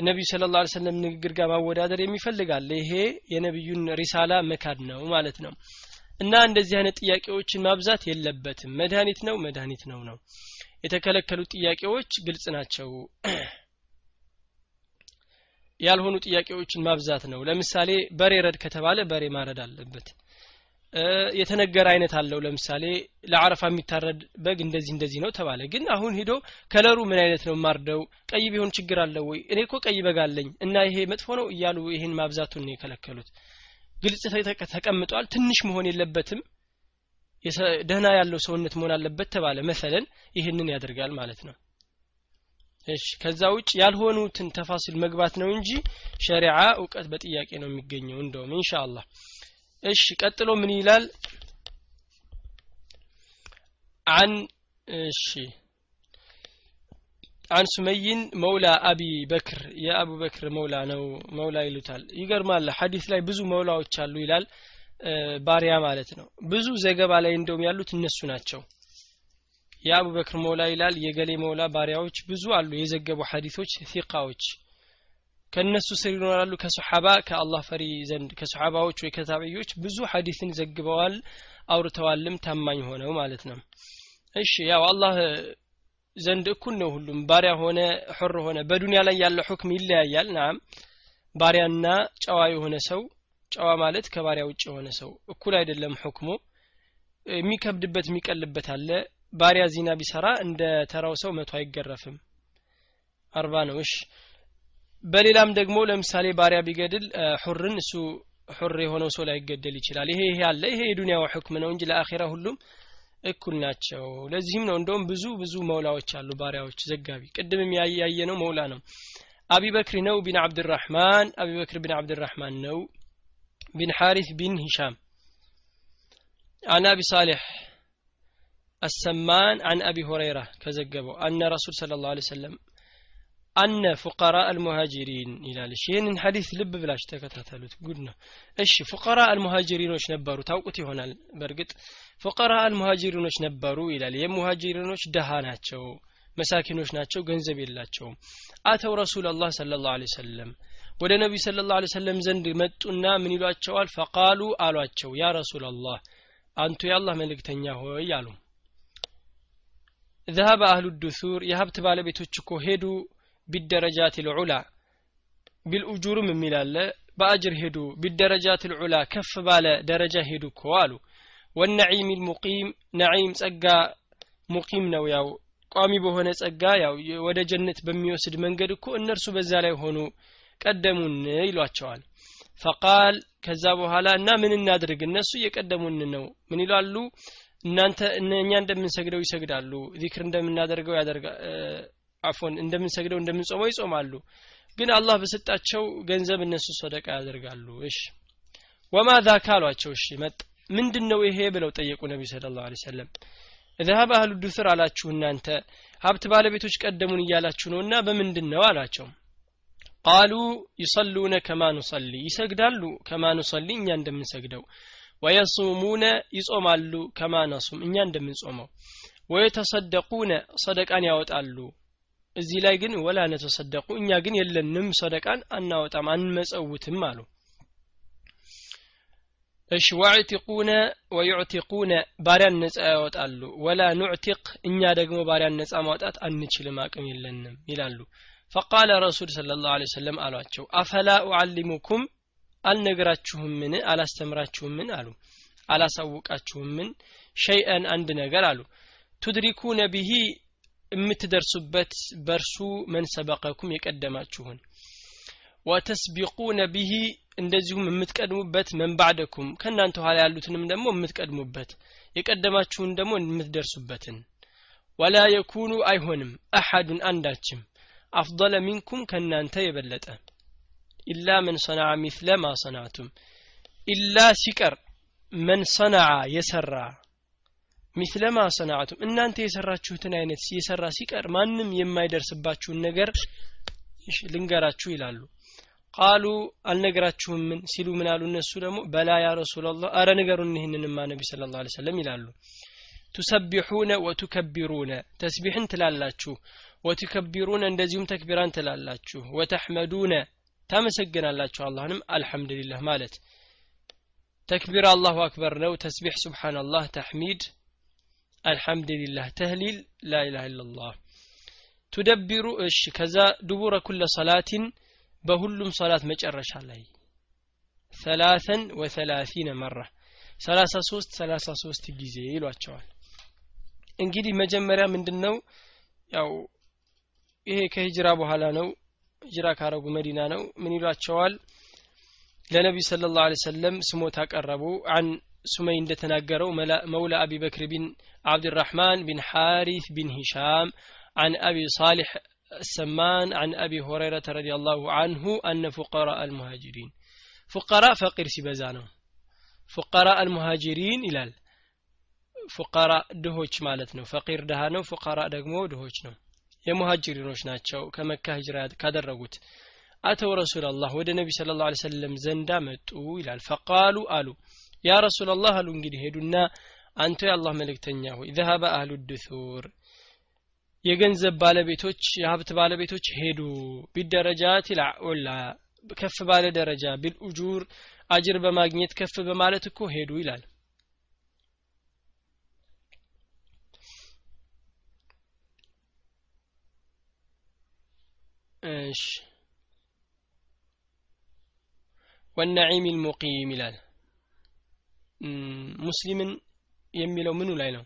ነቢዩ ስለ ላ ሰለም ንግግር ጋር ማወዳደር የሚፈልጋል ይሄ የነቢዩን ሪሳላ መካድ ነው ማለት ነው። እና እንደዚህ አይነት ጥያቄዎችን ማብዛት የለበትም። መድኃኒት ነው መድኃኒት ነው ነው። የተከለከሉ ጥያቄዎች ግልጽ ናቸው *clears throat* ያልሆኑ ጥያቄዎችን ማብዛት ነው። ለምሳሌ በሬ ረድ ከተባለ በሬ ማረድ አለበት። የተነገረ አይነት አለው። ለምሳሌ ለአረፋ የሚታረድ በግ እንደዚህ እንደዚህ ነው ተባለ። ግን አሁን ሂዶ ከለሩ ምን አይነት ነው ማርደው? ቀይ ቢሆን ችግር አለው ወይ? እኔ እኮ ቀይ በግ አለኝ እና ይሄ መጥፎ ነው እያሉ ይህን ማብዛቱን ነው የከለከሉት። ግልጽ ተቀምጧል። ትንሽ መሆን የለበትም። ደህና ያለው ሰውነት መሆን አለበት ተባለ። መሰለን ይህንን ያደርጋል ማለት ነው እሺ ከዛ ውጭ ያልሆኑትን ተፋሲል መግባት ነው እንጂ ሸሪዓ እውቀት በጥያቄ ነው የሚገኘው እንደውም ኢንሻአላህ። እሺ ቀጥሎ ምን ይላል? አን እሺ አን ሱመይን መውላ አቢ በክር የአቡ በክር መውላ ነው መውላ ይሉታል። ይገርማል ሐዲስ ላይ ብዙ መውላዎች አሉ ይላል ባሪያ ማለት ነው። ብዙ ዘገባ ላይ እንደውም ያሉት እነሱ ናቸው የአቡበክር መውላ ይላል የገሌ መውላ ባሪያዎች ብዙ አሉ የዘገቡ ሐዲሶች ፊቃዎች ከነሱ ስር ይኖራሉ ከሰሓባ ከአላህ ፈሪ ዘንድ ከሰሓባዎች ወይ ከታቢዎች ብዙ ሐዲስን ዘግበዋል አውርተዋልም ታማኝ ሆነው ማለት ነው። እሺ ያው አላህ ዘንድ እኩል ነው ሁሉም ባሪያ ሆነ ሑር ሆነ በዱንያ ላይ ያለ ሁክም ይለያያል። ናም ባሪያና ጨዋ የሆነ ሰው ጨዋ ማለት ከባሪያ ውጭ የሆነ ሰው እኩል አይደለም ሁክሙ የሚከብድበት የሚቀልበት አለ ባሪያ ዚና ቢሰራ እንደ ተራው ሰው መቶ አይገረፍም። አርባ ነው። እሽ በሌላም ደግሞ ለምሳሌ ባሪያ ቢገድል حر ን እሱ حر የሆነው ሰው ላይገደል ይችላል። ይሄ ይሄ አለ። ይሄ የዱንያው حكم ነው እንጂ ለአኼራ ሁሉም እኩል ናቸው። ለዚህም ነው እንደውም ብዙ ብዙ መውላዎች አሉ ባሪያዎች። ዘጋቢ ቅድምም ያየ ነው መውላ ነው። አቢበክር ነው ቢን አብድራህማን። አቢበክር ቢን አብድራህማን ነው። ቢን ሐሪስ ቢን ሂሻም። አን አቢ ሳሌሕ السمان عن أبي هريرة كزجبه أن رسول صلى الله عليه وسلم أن فقراء المهاجرين إلى شيء حديث لب بلاش تكتاتلوت قلنا إيش فقراء المهاجرين وش نبروا توقتي هنا برقت فقراء المهاجرين وش نبروا إلى المهاجرين وش دهاناتشو መሳኪኖች ናቸው ገንዘብ የላቸውም አተው ረሱል አላህ ስለ ላሁ ሰለም ወደ ነቢዩ ስለ ላሁ ሰለም ዘንድ መጡና ምን ይሏቸዋል ፈቃሉ አሏቸው ያ ረሱል አላህ አንቱ የአላህ መልእክተኛ ሆይ አሉ ذهب أهل الدثور የሀብት ባለቤቶች እኮ ሄዱ ቢደረጃት ልዑላ ቢልኡጁርም የሚላለ በአጅር ሄዱ ቢደረጃት ልዑላ ከፍ ባለ ደረጃ ሄዱ እኮ አሉ ወነዒም ልሙቂም ነዒም ጸጋ ሙቂም ነው ያው ቋሚ በሆነ ጸጋ ያው ወደ ጀነት በሚወስድ መንገድ እኮ እነርሱ በዛ ላይ ሆኑ ቀደሙን ይሏቸዋል ፈቃል ከዛ በኋላ እና ምን እናድርግ እነሱ እየቀደሙን ነው ምን ይላሉ እናንተ እኛ እንደምንሰግደው ይሰግዳሉ ዚክር እንደምናደርገው አፎን እንደምንሰግደው እንደምንጾመው ይጾማሉ። ግን አላህ በሰጣቸው ገንዘብ እነሱ ሰደቃ ያደርጋሉ። እሺ። ወማ ዛካ አሏቸው እሺ መጥ ምንድን ይሄ ብለው ጠየቁ ነቢዩ ስለ ላሁ ሰለም እዛሀብ አህሉ ዱስር አላችሁ እናንተ ሀብት ባለቤቶች ቀደሙን እያላችሁ ነው እና በምንድን ነው አላቸው ቃሉ ይሰሉነ ከማ ኑሰሊ ይሰግዳሉ ከማ ኑሰሊ እኛ እንደምንሰግደው። ወየሱሙነ ይጾማሉ ከማ ነሱም እኛ እንደምንጾመው። ወየተሰደቁነ ሰደቃን ያወጣሉ። እዚህ ላይ ግን ወላ ነተሰደቁ እኛ ግን የለንም ሰደቃን አናወጣም አንመጸውትም አሉ። እሺ ወዕቲቁነ ወዩዕቲቁነ ባሪያን ነጻ ያወጣሉ። ወላ ኑዕቲቅ እኛ ደግሞ ባሪያን ነጻ ማውጣት አንችልም አቅም የለንም ይላሉ። ፈቃለ ረሱል ስለ ላሁ ሰለም አሏቸው አፈላ ኡዓሊሙኩም አልነግራችሁምን አላስተምራችሁምን? አሉ። አላሳውቃችሁምን? ሸይአን አንድ ነገር አሉ። ቱድሪኩነ ቢሂ የምትደርሱበት በርሱ መን ሰበቀኩም? የቀደማችሁን። ወተስቢቁነ ቢሂ እንደዚሁም የምትቀድሙበት መንባዕደኩም ከእናንተ ኋላ ያሉትንም ደግሞ የምትቀድሙበት የቀደማችሁን ደግሞ የምትደርሱበትን ወላ የኩኑ አይሆንም አሐዱን አንዳችም። አፍضለ ሚንኩም ከእናንተ የበለጠ ኢላ መን ሰነዐ ሚስለ ማ ሰናዕቱም ኢላ ሲቀር መን ሰነዐ የሰራ ሚስለ ማ ሰናዕቱም እናንተ የሰራችሁትን አይነት የሰራ ሲቀር ማንም የማይደርስባችሁን ነገር ልንገራችሁ ይላሉ። ቃሉ አልነግራችሁም ምን ሲሉ ምን አሉ እነሱ ደግሞ? በላ ያ ረሱላላህ አረ ንገሩን ይህንንማ ነቢ ስለ ላ ሰለም ይላሉ። ቱሰቢሑነ ወቱከቢሩነ ተስቢሕን ትላላችሁ። ወቱከቢሩነ እንደዚሁም ተክቢራን ትላላችሁ። ወተሕመዱነ ታመሰግናላችሁ አላህንም አልሐምዱሊላህ ማለት። ተክቢር አላሁ አክበር ነው። ተስቢሕ ስብሓንላህ ተሕሚድ አልሐምዱሊላህ ተህሊል ላኢላሃ ኢላላህ ቱደቢሩ እሺ ከዛ ድቡረ ኩለ ሰላቲን በሁሉም ሰላት መጨረሻ ላይ ሰላሰን ወሰላሲነ መራ። ሰላሳ ሶስት ሰላሳ ሶስት ጊዜ ይሏቸዋል። እንግዲህ መጀመሪያ ምንድን ነው ያው ይሄ ከሂጅራ በኋላ ነው ሂጅራ ካረጉ መዲና ነው ምን ይሏቸዋል ለነቢዩ ስለ ላሁ ሰለም ስሞት አቀረቡ አን ሱመይ እንደተናገረው መውላ አቢ በክር ቢን عبدالرحمن بن حارث بن هشام عن أبي صالح السمان عن أبي هريرة رضي الله عنه أن فقراء المهاجرين فقراء فقير سبزانو فقراء المهاجرين إلى فقراء ድሆች ማለት ነው ፈቂር ድሃ ነው ፉቀራ ደግሞ ድሆች ነው የሙሃጅሪኖች ናቸው ከመካ ሂጅራ ካደረጉት። አተው ረሱል ወደ ነቢ ስለ ላ ሰለም ዘንዳ መጡ ይላል። ፈቃሉ አሉ ያ ረሱል አሉ እንግዲህ ሄዱና አንተ የአላህ መልእክተኛ ሆይ ዘሀበ አህሉ ድሱር የገንዘብ ባለቤቶች የሀብት ባለቤቶች ሄዱ። ቢደረጃት ላ ከፍ ባለ ደረጃ ቢልኡጁር አጅር በማግኘት ከፍ በማለት እኮ ሄዱ ይላል እሺ። ወነዒም ልሙቂም ይላል። ሙስሊምን የሚለው ምኑ ላይ ነው?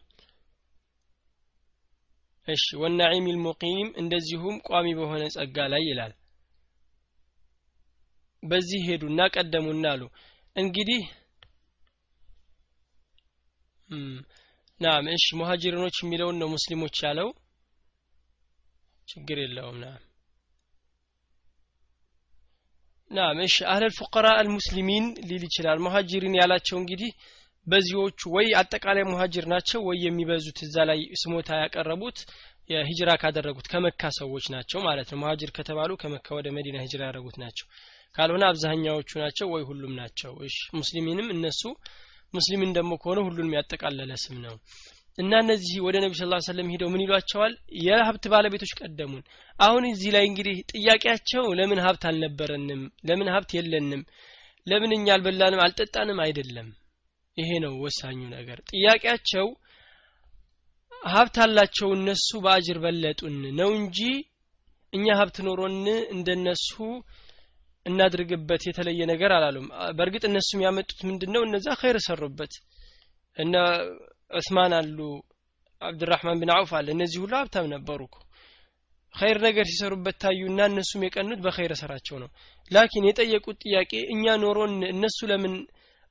እሺ ወነዒም ልሙቂም እንደዚሁም ቋሚ በሆነ ጸጋ ላይ ይላል። በዚህ ሄዱና ቀደሙና አሉ። እንግዲህ ናም እሺ ሙሃጅሪኖች የሚለውን ነው ሙስሊሞች ያለው? ችግር የለውም። ናም ናም እሺ። አህለል ፉቀራ አልሙስሊሚን ሊል ይችላል። ሙሃጅሪን ያላቸው እንግዲህ በዚዎቹ ወይ አጠቃላይ ሙሃጅር ናቸው ወይ የሚበዙት እዛ ላይ ስሞታ ያቀረቡት የሂጅራ ካደረጉት ከመካ ሰዎች ናቸው ማለት ነው። ሙሃጅር ከተባሉ ከመካ ወደ መዲና ሂጅራ ያደረጉት ናቸው። ካልሆነ አብዛኛዎቹ ናቸው ወይ ሁሉም ናቸው? እሺ። ሙስሊሚንም እነሱ ሙስሊምን ደግሞ ከሆነ ሁሉንም ያጠቃለለ ስም ነው እና እነዚህ ወደ ነቢ ስ ሰለም ሂደው ምን ይሏቸዋል? የሀብት ባለቤቶች ቀደሙን። አሁን እዚህ ላይ እንግዲህ ጥያቄያቸው ለምን ሀብት አልነበረንም? ለምን ሀብት የለንም? ለምን እኛ አልበላንም? አልጠጣንም? አይደለም። ይሄ ነው ወሳኙ ነገር። ጥያቄያቸው ሀብት አላቸው እነሱ በአጅር በለጡን ነው እንጂ እኛ ሀብት ኖሮን እንደነሱ እናድርግበት የተለየ ነገር አላሉም። በእርግጥ እነሱም ያመጡት ምንድን እነዛ ኸይር ሰሩበት እነ ዑስማን አሉ አብድራህማን ብን አውፍ አለ። እነዚህ ሁሉ ሀብታም ነበሩ እኮ። ኸይር ነገር ሲሰሩበት ታዩና እነሱም የቀኑት በኸይር ስራቸው ነው። ላኪን የጠየቁት ጥያቄ እኛ ኖሮን እነሱ ለምን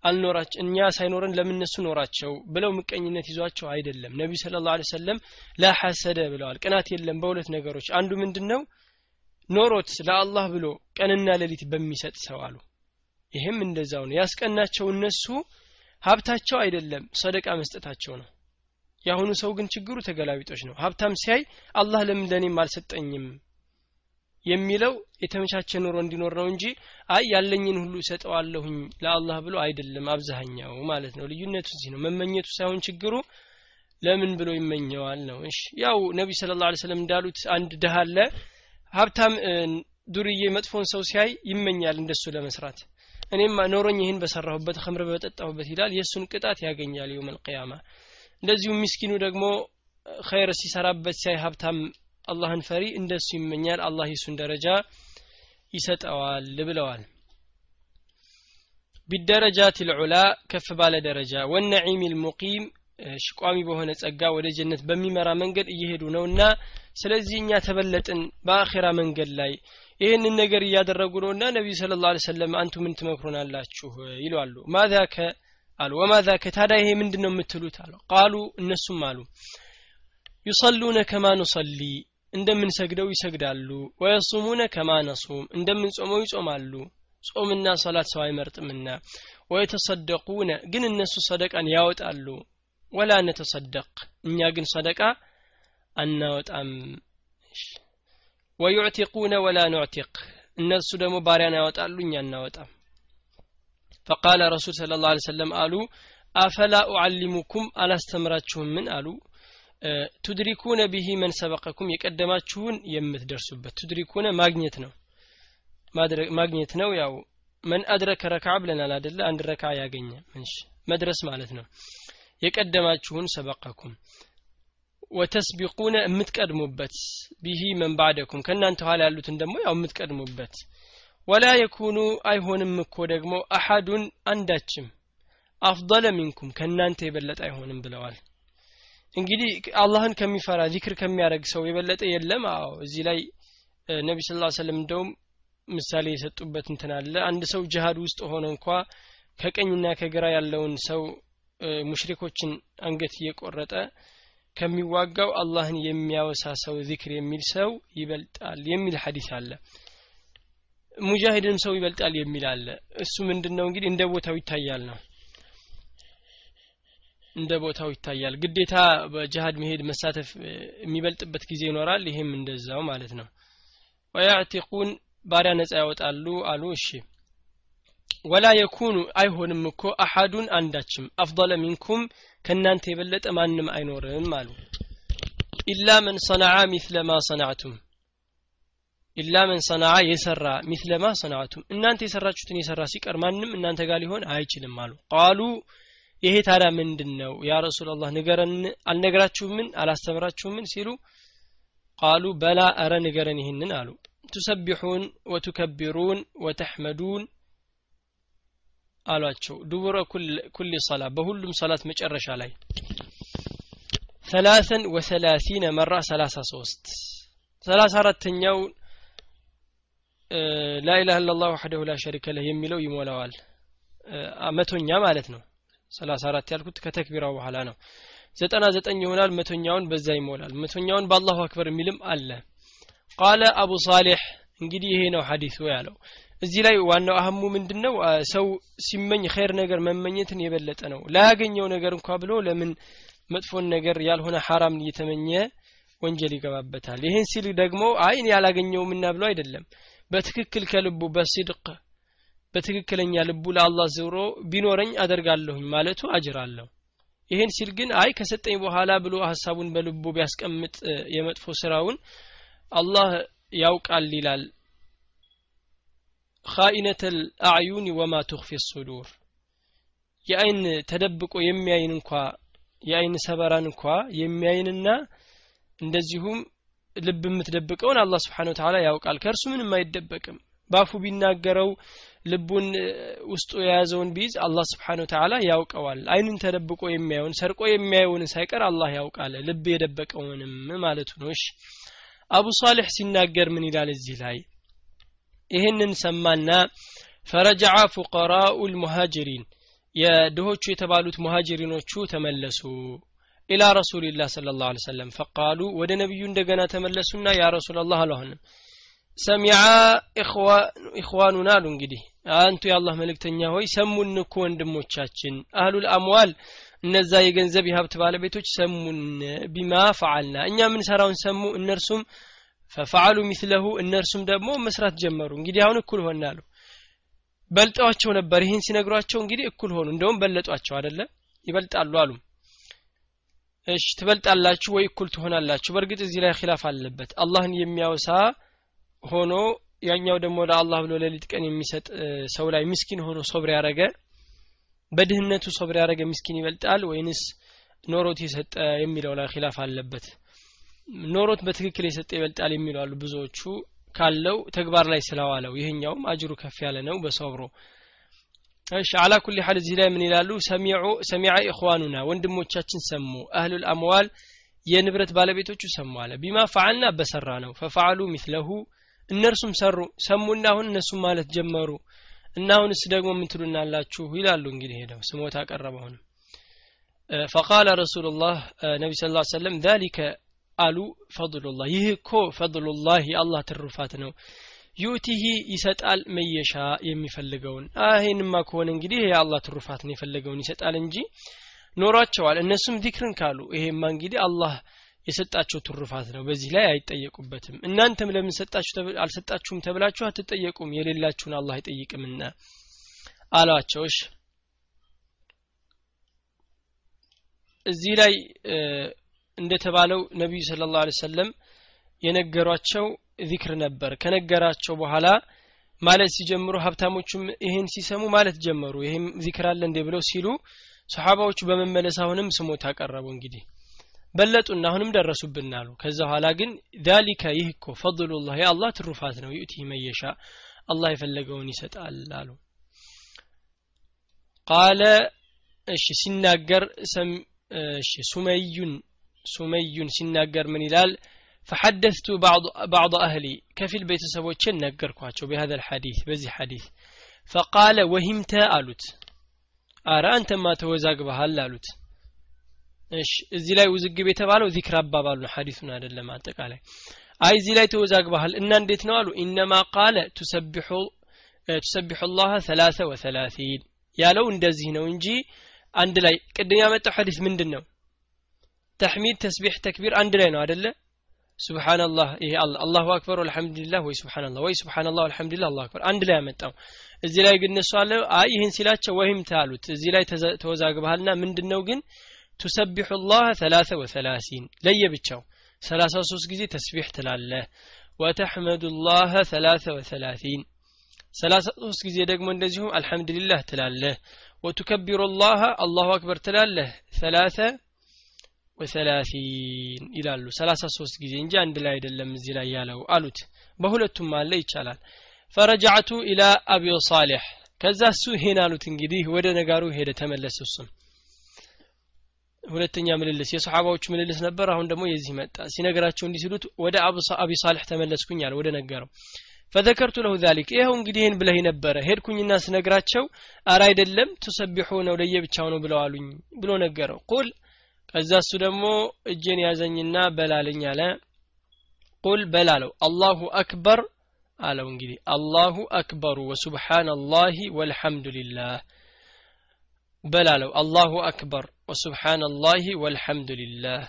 አልኖራች እኛ ሳይኖረን ለምን እነሱ ኖራቸው ብለው ምቀኝነት ይዟቸው አይደለም። ነቢ ስለ ላሁ ሰለም ላሐሰደ ብለዋል። ቅናት የለም በሁለት ነገሮች። አንዱ ምንድን ነው ኖሮት ለአላህ ብሎ ቀንና ሌሊት በሚሰጥ ሰው አሉ። ይህም እንደዛው ነው። ያስቀናቸው እነሱ ሀብታቸው አይደለም ሰደቃ መስጠታቸው ነው። የአሁኑ ሰው ግን ችግሩ ተገላቢጦች ነው። ሀብታም ሲያይ አላህ ለምን ለእኔም አልሰጠኝም የሚለው የተመቻቸ ኑሮ እንዲኖር ነው እንጂ አይ ያለኝን ሁሉ እሰጠዋለሁኝ ለአላህ ብሎ አይደለም አብዛኛው ማለት ነው። ልዩነቱ እዚህ ነው። መመኘቱ ሳይሆን ችግሩ ለምን ብሎ ይመኘዋል ነው። እሺ ያው ነቢ ስለ ላ ስለም እንዳሉት አንድ ድሃ አለ። ሀብታም ዱርዬ መጥፎን ሰው ሲያይ ይመኛል እንደሱ ለመስራት እኔም ኖሮኝ ይህን በሰራሁበት ከምር በጠጣሁበት ይላል። የእሱን ቅጣት ያገኛል የውም አልቅያማ እንደዚሁም ሚስኪኑ ደግሞ ኸይር ሲሰራበት ሲያይ ሀብታም አላህን ፈሪ እንደሱ ይመኛል። አላህ የሱን ደረጃ ይሰጠዋል ብለዋል። ቢደረጃት ልዑላ ከፍ ባለ ደረጃ ወነዒም ልሙቂም ቋሚ በሆነ ጸጋ ወደ ጀነት በሚመራ መንገድ እየሄዱ ነውና ስለዚህ እኛ ተበለጥን በአኼራ መንገድ ላይ ይህንን ነገር እያደረጉ ነውና ነቢዩ ስለ ላ ሰለም አንቱ ምን ትመክሩናላችሁ? ይሏሉ። ማዛከ አሉ። ወማዛከ ታዲያ ይሄ ምንድን ነው የምትሉት? አሉ። ቃሉ እነሱም አሉ። ዩሰሉነ ከማ ኑሰሊ እንደምንሰግደው ይሰግዳሉ። ወየሱሙነ ከማ ነሱም እንደምንጾመው ይጾማሉ። ጾምና ሰላት ሰው አይመርጥምና። ወየተሰደቁነ ግን እነሱ ሰደቃን ያወጣሉ። ወላ ነተሰደቅ እኛ ግን ሰደቃ አናወጣም ወዩዕቲቁነ ወላ ኑዕቲቅ። እነሱ ደግሞ ባሪያን ያወጣሉ እኛ እናወጣም። ፈቃለ ረሱል ስለ ላ ሰለም አሉ አፈላ ኡዓሊሙኩም አላስተምራችሁም ምን አሉ ቱድሪኩነ ቢሂ መን ሰበቀኩም የቀደማችሁን የምትደርሱበት። ቱድሪኩነ ማግኘት ነው። ማግኘት ነው። ያው መን አድረከ ረክዓ ብለናል አደለ አንድ ረካ ያገኘ መድረስ ማለት ነው። የቀደማችሁን ሰበቀኩም ወተስቢቁነ የምትቀድሙበት ቢሂ መን ባዕደኩም። ከእናንተ ኋላ ያሉትን ደግሞ ያው የምትቀድሙበት ወላ የኩኑ አይሆንም እኮ ደግሞ አሐዱን አንዳችም። አፍضለ ሚንኩም ከእናንተ የበለጠ አይሆንም ብለዋል። እንግዲህ አላህን ከሚፈራ ዚክር ከሚያደርግ ሰው የበለጠ የለም። አዎ እዚህ ላይ ነቢ ስ ሰለም እንደውም ምሳሌ የሰጡበት እንትን አለ። አንድ ሰው ጅሃድ ውስጥ ሆነ እንኳ ከቀኝና ከግራ ያለውን ሰው ሙሽሪኮችን አንገት እየቆረጠ ከሚዋጋው አላህን የሚያወሳ ሰው ዚክር የሚል ሰው ይበልጣል የሚል ሐዲስ አለ። ሙጃሂድም ሰው ይበልጣል የሚል አለ። እሱ ምንድን ነው እንግዲህ እንደ ቦታው ይታያል ነው። እንደ ቦታው ይታያል። ግዴታ በጅሃድ መሄድ መሳተፍ የሚበልጥበት ጊዜ ይኖራል። ይሄም እንደዛው ማለት ነው። ወያዕቲቁን ባሪያ ነጻ ያወጣሉ አሉ። እሺ ወላ የኩኑ አይሆንም እኮ አሐዱን አንዳችም። አፍضለ ሚንኩም ከእናንተ የበለጠ ማንም አይኖርም አሉ። ኢላ መን ሰነዓ ሚስለ ማ ሰናዕቱም ኢላ መን ሰነዓ የሰራ ሚስለ ማ ሰናዕቱም እናንተ የሰራችሁትን የሰራ ሲቀር ማንም እናንተ ጋር ሊሆን አይችልም አሉ። ቃሉ ይሄ ታዲያ ምንድን ነው ያ ረሱላላህ ንገረን አልነግራችሁምን አላስተምራችሁምን? ሲሉ ቃሉ በላ አረ ንገረን ይህንን አሉ። ቱሰቢሑን ወቱከቢሩን ወተሕመዱን አሏቸው። ዱቡረ ኩል ሰላ በሁሉም ሰላት መጨረሻ ላይ ሰላሰን ወሰላሲነ መራ ሰላሳ ሶስት። ሰላሳ አራተኛው ላኢላህ ኢላላህ ወሕደሁ ላ ሸሪከ ለህ የሚለው ይሞላዋል። መቶኛ ማለት ነው። ሰላሳ አራት ያልኩት ከተክቢራው በኋላ ነው። ዘጠና ዘጠኝ ይሆናል። መቶኛውን በዛ ይሞላል። መቶኛውን በአላሁ አክበር የሚልም አለ። ቃለ አቡ ሳሌሕ እንግዲህ ይሄ ነው ሐዲሱ ያለው እዚህ ላይ ዋናው አህሙ ምንድን ነው ሰው ሲመኝ ኸይር ነገር መመኘትን የበለጠ ነው። ላያገኘው ነገር እንኳ ብሎ ለምን መጥፎን ነገር ያልሆነ ሐራምን እየተመኘ ወንጀል ይገባበታል? ይህን ሲል ደግሞ አይን ያላገኘውምና ብሎ አይደለም። በትክክል ከልቡ በሲድቅ በትክክለኛ ልቡ ለአላህ ዝሮ ቢኖረኝ አደርጋለሁኝ ማለቱ አጅር አለው። ይህን ሲል ግን አይ ከሰጠኝ በኋላ ብሎ ሀሳቡን በልቡ ቢያስቀምጥ የመጥፎ ስራውን አላህ ያውቃል ይላል خائنة الأعين وما تخفي الصدور። የአይን ተደብቆ የሚያይን እንኳ የአይን ሰበራን እንኳ የሚያይንና እንደዚሁም ልብ የምትደብቀውን አላህ سبحانه وتعالى ያውቃል። ከእርሱ ምንም አይደበቅም። ባፉ ቢናገረው ልቡን ውስጡ የያዘውን ቢይዝ አላህ سبحانه وتعالى ያውቀዋል። አይኑን ተደብቆ የሚያየውን ሰርቆ የሚያየውን ሳይቀር አላህ ያውቃል። ልብ የደበቀውንም ማለቱ ነው። አቡ ሳሌሕ ሲናገር ምን ይላል እዚህ ላይ ይህንን ሰማና ፈረጃዓ ፉቀራኡ ልሙሃጅሪን የድሆቹ የተባሉት ሙሃጅሪኖቹ ተመለሱ ኢላ ረሱልላህ ስለ ላሁ ሰለም ፈቃሉ ወደ ነቢዩ እንደገና ተመለሱና ያ ረሱላላህ አሉ። አሁንም ሰሚዓ ኢኽዋኑና አሉ እንግዲህ አንቱ የአላህ መልእክተኛ ሆይ ሰሙን እኮ ወንድሞቻችን። አህሉል አምዋል እነዛ የገንዘብ የሀብት ባለቤቶች ሰሙን ቢማ ፈዓልና እኛ የምንሰራውን ሰሙ? እነርሱም ፈፈዓሉ ሚስለሁ እነርሱም ደግሞ መስራት ጀመሩ። እንግዲህ አሁን እኩል ሆናሉ በልጠዋቸው ነበር። ይህን ሲነግሯቸው እንግዲህ እኩል ሆኑ። እንደውም በለጧቸው አደለ ይበልጣሉ አሉ። እሺ ትበልጣላችሁ ወይ እኩል ትሆናላችሁ? በእርግጥ እዚህ ላይ ኪላፍ አለበት። አላህን የሚያወሳ ሆኖ ያኛው ደግሞ ለአላህ ብሎ ሌሊት ቀን የሚሰጥ ሰው ላይ ምስኪን ሆኖ ሶብር ያረገ በድህነቱ ሶብር ያረገ ምስኪን ይበልጣል ወይንስ ኖሮት የሰጠ የሚለው ላይ ኪላፍ አለበት ኖሮት በትክክል የሰጠ ይበልጣል የሚሉ አሉ ብዙዎቹ ካለው ተግባር ላይ ስለዋለው ይሄኛውም አጅሩ ከፍ ያለ ነው በሶብሮ እሺ አላ ኩል ሐል እዚህ ላይ ምን ይላሉ ሰሚዑ ሰሚዐ ኢኽዋኑና ወንድሞቻችን ሰሙ አህሉል አምዋል የንብረት ባለቤቶቹ ሰሙ አለ ቢማ ፈዓልና በሰራ ነው ፈፈዓሉ ሚስለሁ እነርሱም ሰሩ ሰሙና አሁን እነሱም ማለት ጀመሩ እና አሁንስ ደግሞ ምን ትሉናላችሁ ይላሉ እንግዲህ ሄደው ስሞታ ቀረበ አሁንም ፈቃለ ረሱሉላህ ነቢ ስ ላ ሰለም ذلك አሉ። ፈضሉላህ ይህ እኮ ፈضሉላህ የአላህ ትሩፋት ነው። ዩቲሂ ይሰጣል መየሻ የሚፈልገውን። ይህንማ ከሆነ እንግዲህ የአላህ ትሩፋት ነው የፈለገውን ይሰጣል እንጂ ኖሯቸዋል። እነሱም ዚክርን ካሉ ይሄማ እንግዲህ አላህ የሰጣቸው ትሩፋት ነው። በዚህ ላይ አይጠየቁበትም። እናንተም ለምን ሰጣችሁ አልሰጣችሁም ተብላችሁ አትጠየቁም። የሌላችሁን አላህ አይጠይቅምና አሏቸው። እሺ። እዚህ ላይ እንደተባለው ነቢዩ ስለ ላሁ ሰለም የነገሯቸው ዚክር ነበር። ከነገራቸው በኋላ ማለት ሲጀምሩ ሀብታሞቹም ይህን ሲሰሙ ማለት ጀመሩ። ይህም ዚክር አለ እንዴ ብለው ሲሉ ሰሓባዎቹ በመመለስ አሁንም ስሞት አቀረቡ እንግዲህ በለጡና አሁንም ደረሱብን አሉ። ከዛ በኋላ ግን ዛሊከ ይህ እኮ ፈضሉላህ የአላህ ትሩፋት ነው። ዩእቲ መየሻ አላህ የፈለገውን ይሰጣል አሉ። ቃለ እሺ ሲናገር እሺ ሱመዩን ሱመዩን ሲናገር ምን ይላል? فحدثت بعض አህሊ ከፊል كفيل ነገርኳቸው سبوتشن نقركواتشو በዚህ الحديث ፈቃለ ወሂምተ አሉት? وهمت آلوت አረ አንተማ ተወዛግበሃል አሉት። እሺ እዚህ ላይ ውዝግብ የተባለው ዚክር አባባሉ ነው ሐዲሱን አይደለም አጠቃላይ። አይ እዚህ ላይ ተወዛግበሃል እና እንዴት ነው አሉ። ኢነማ ቃለ ቱሰቢሑ ላህ ሰላሰ ወሰላሲን። ያለው እንደዚህ ነው እንጂ አንድ ላይ ቅድም ያመጣው ሐዲስ ምንድን ነው? ተሕሚድ ተስቢሕ ተክቢር አንድ ላይ ነው አደለ ሱብሓንላህ ይሄ አላሁ አክበር ወልሐምዱሊላህ ወይ ሱብሓንላህ ወይ ሱብሓንላህ ወልሐምዱሊላህ አላሁ አክበር አንድ ላይ ያመጣው እዚህ ላይ ግን እነሱ አለ አይ ይህን ሲላቸው ወይም ታሉት። እዚህ ላይ ተወዛግበሃልና ምንድን ነው ግን? ቱሰቢሑ ላህ ሰላሰ ወሰላሲን። ለየብቻው ሰላሳ ሶስት ጊዜ ተስቢሕ ትላለህ። ወተሕመዱ ላህ ሰላሰ ወሰላሲን። ሰላሳ ሶስት ጊዜ ደግሞ እንደዚሁም አልሐምዱሊላህ ትላለህ። ወቱከቢሩ ላህ አላሁ አክበር ትላለህ። ሰላሰ ወሰላሲን ይላሉ። ሰላሳ ሶስት ጊዜ እንጂ አንድ ላይ አይደለም እዚህ ላይ ያለው አሉት። በሁለቱም አለ ይቻላል። ፈረጃዕቱ ኢላ አቢ ሳሌሕ። ከዛ እሱ ይሄን አሉት እንግዲህ ወደ ነጋሩ ሄደ ተመለሰ እሱም። ሁለተኛ ምልልስ የሰሓባዎቹ ምልልስ ነበር። አሁን ደግሞ የዚህ መጣ። ሲነገራቸው እንዲህ ሲሉት ወደ አቢ ሳልሕ ተመለስኩኝ አለ ወደ ነገረው ፈዘከርቱ ለሁ ዛሊክ ይኸው እንግዲህ ይህን ብለህ ነበረ። ሄድኩኝና ስነግራቸው አረ አይደለም ቱሰቢሑ ነው ለየብቻው ነው ብለው ብሎ ነገረው። ቁል ከዛ እሱ ደግሞ እጄን ያዘኝና በላለኝ አለ። ቁል በላለው አላሁ አክበር አለው። እንግዲህ አላሁ አክበሩ ወሱብሓናላሂ ወልሐምዱሊላህ በላለው አላሁ አክበር ወሱብሓናላሂ ወልሐምዱሊላህ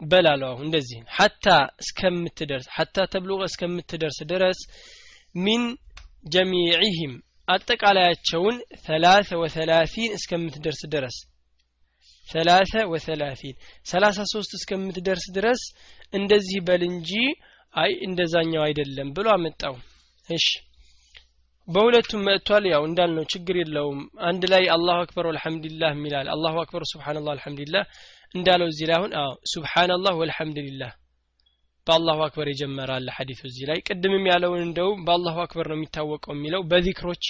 በላለው አሁን እንደዚህ ሐታ እስከምትደርስ ሐታ ተብሉቀ እስከምትደርስ ድረስ ሚን ጀሚዕህም አጠቃላያቸውን ሰላሰ ወሰላሲን እስከምትደርስ ድረስ ሰላሰ ወሰላሲን ሰላሳ ሶስት እስከምትደርስ ድረስ እንደዚህ በል እንጂ አይ እንደዛኛው አይደለም ብሎ አመጣው። እሺ። በሁለቱም መጥቷል። ያው እንዳልነው ችግር የለውም። አንድ ላይ አላሁ አክበር ወልሐምዱሊላህ የሚላል አላሁ አክበር ሱብሓነላህ አልሐምዱሊላህ እንዳለው እዚህ ላይ አሁን አዎ ሱብሓነላህ ወልሐምዱሊላህ በአላሁ አክበር የጀመራል ሐዲሱ እዚህ ላይ። ቅድምም ያለውን እንደውም በአላሁ አክበር ነው የሚታወቀው የሚለው በዚክሮች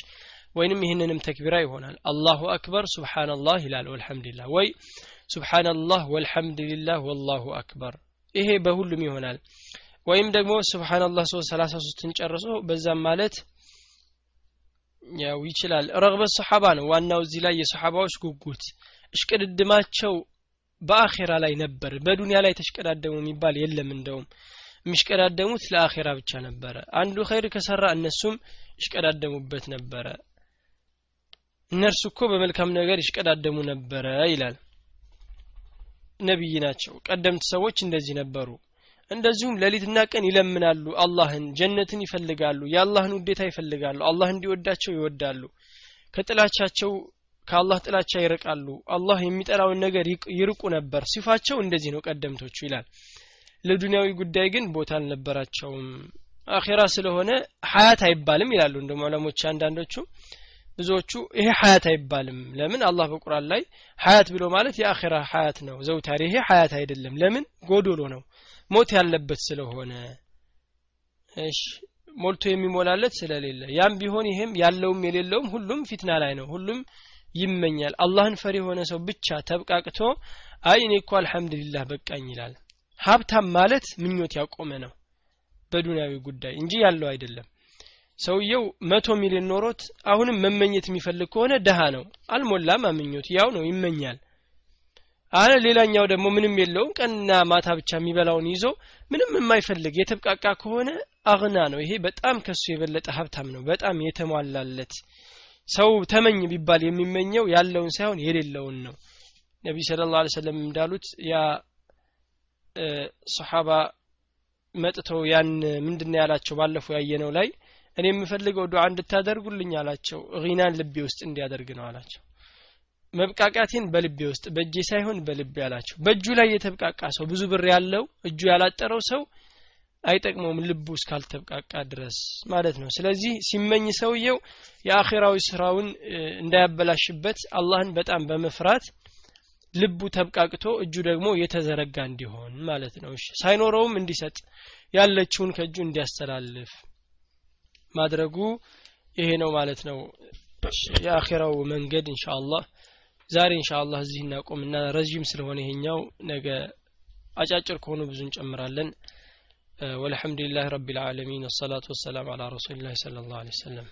ወይንም ይህንንም ተክቢራ ይሆናል። አላሁ አክበር ሱብሓነላህ ይላል ወልሐምዱሊላህ። ወይ ሱብሓነላህ ወልሐምዱሊላህ ወላሁ አክበር። ይሄ በሁሉም ይሆናል። ወይም ደግሞ ሱብሓነላህ ሰላሳ ሶስትን ጨርሶ በዛም ማለት ያው ይችላል። ረግበት ሰሓባ ነው ዋናው እዚህ ላይ የሰሓባዎች ጉጉት። እሽቅድድማቸው በአኼራ ላይ ነበር። በዱንያ ላይ ተሽቀዳደሙ የሚባል የለም እንደውም። የሚሽቀዳደሙት ለአኼራ ብቻ ነበረ። አንዱ ኸይር ከሰራ እነሱም ይሽቀዳደሙበት ነበረ እነርሱ እኮ በመልካም ነገር ይሽቀዳደሙ ነበረ ይላል። ነቢይ ናቸው። ቀደምት ሰዎች እንደዚህ ነበሩ። እንደዚሁም ሌሊትና ቀን ይለምናሉ አላህን ጀነትን ይፈልጋሉ የአላህን ውዴታ ይፈልጋሉ አላህ እንዲወዳቸው ይወዳሉ። ከጥላቻቸው ከአላህ ጥላቻ ይርቃሉ። አላህ የሚጠላውን ነገር ይርቁ ነበር። ሲፋቸው እንደዚህ ነው ቀደምቶቹ ይላል። ለዱንያዊ ጉዳይ ግን ቦታ አልነበራቸውም። አኼራ ስለሆነ ሀያት አይባልም ይላሉ እንደ ዑለሞች አንዳንዶቹ ብዙዎቹ ይሄ ሀያት አይባልም። ለምን? አላህ በቁርአን ላይ ሀያት ብሎ ማለት የአኼራ ሀያት ነው። ዘውታሪ ይሄ ሀያት አይደለም። ለምን? ጎዶሎ ነው። ሞት ያለበት ስለሆነ። እሺ ሞልቶ የሚሞላለት ስለሌለ። ያም ቢሆን ይሄም ያለውም የሌለውም ሁሉም ፊትና ላይ ነው። ሁሉም ይመኛል። አላህን ፈሪ የሆነ ሰው ብቻ ተብቃቅቶ አይ እኔ እኮ አልሐምዱሊላህ በቃኝ ይላል። ሀብታም ማለት ምኞት ያቆመ ነው። በዱንያዊ ጉዳይ እንጂ ያለው አይደለም ሰውየው መቶ ሚሊዮን ኖሮት አሁንም መመኘት የሚፈልግ ከሆነ ደሃ ነው አልሞላም ምኞት ያው ነው ይመኛል። አለ ሌላኛው ደግሞ ምንም የለውም ቀንና ማታ ብቻ የሚበላውን ይዞ ምንም የማይፈልግ የተብቃቃ ከሆነ አግና ነው። ይሄ በጣም ከሱ የበለጠ ሀብታም ነው በጣም የተሟላለት ሰው ተመኝ ቢባል የሚመኘው ያለውን ሳይሆን የሌለውን ነው። ነቢ ስለ ላ ሰለም እንዳሉት ያ ሰሓባ መጥተው ያን ምንድን ያላቸው ባለፈው ያየነው ላይ እኔ የምፈልገው ዱዓ እንድታደርጉልኝ አላቸው። ጊናን ልቤ ውስጥ እንዲያደርግ ነው አላቸው። መብቃቃቴን በልቤ ውስጥ በእጄ ሳይሆን በልቤ አላቸው። በእጁ ላይ የተብቃቃ ሰው ብዙ ብር ያለው እጁ ያላጠረው ሰው አይጠቅመውም ልቡ እስካልተብቃቃ ድረስ ማለት ነው። ስለዚህ ሲመኝ ሰውየው የአኼራዊ ስራውን እንዳያበላሽበት አላህን በጣም በመፍራት ልቡ ተብቃቅቶ እጁ ደግሞ የተዘረጋ እንዲሆን ማለት ነው። ሳይኖረውም እንዲሰጥ ያለችውን ከእጁ እንዲያስተላልፍ ማድረጉ ይሄ ነው ማለት ነው የአኼራው መንገድ ኢንሻአላህ ዛሬ ኢንሻአላህ እዚህ እናቆምና ረዥም ስለሆነ ይሄኛው ነገ አጫጭር ከሆኑ ብዙ እንጨምራለን والحمد لله رب العالمين والصلاة والسلام على رسول الله صلى الله عليه وسلم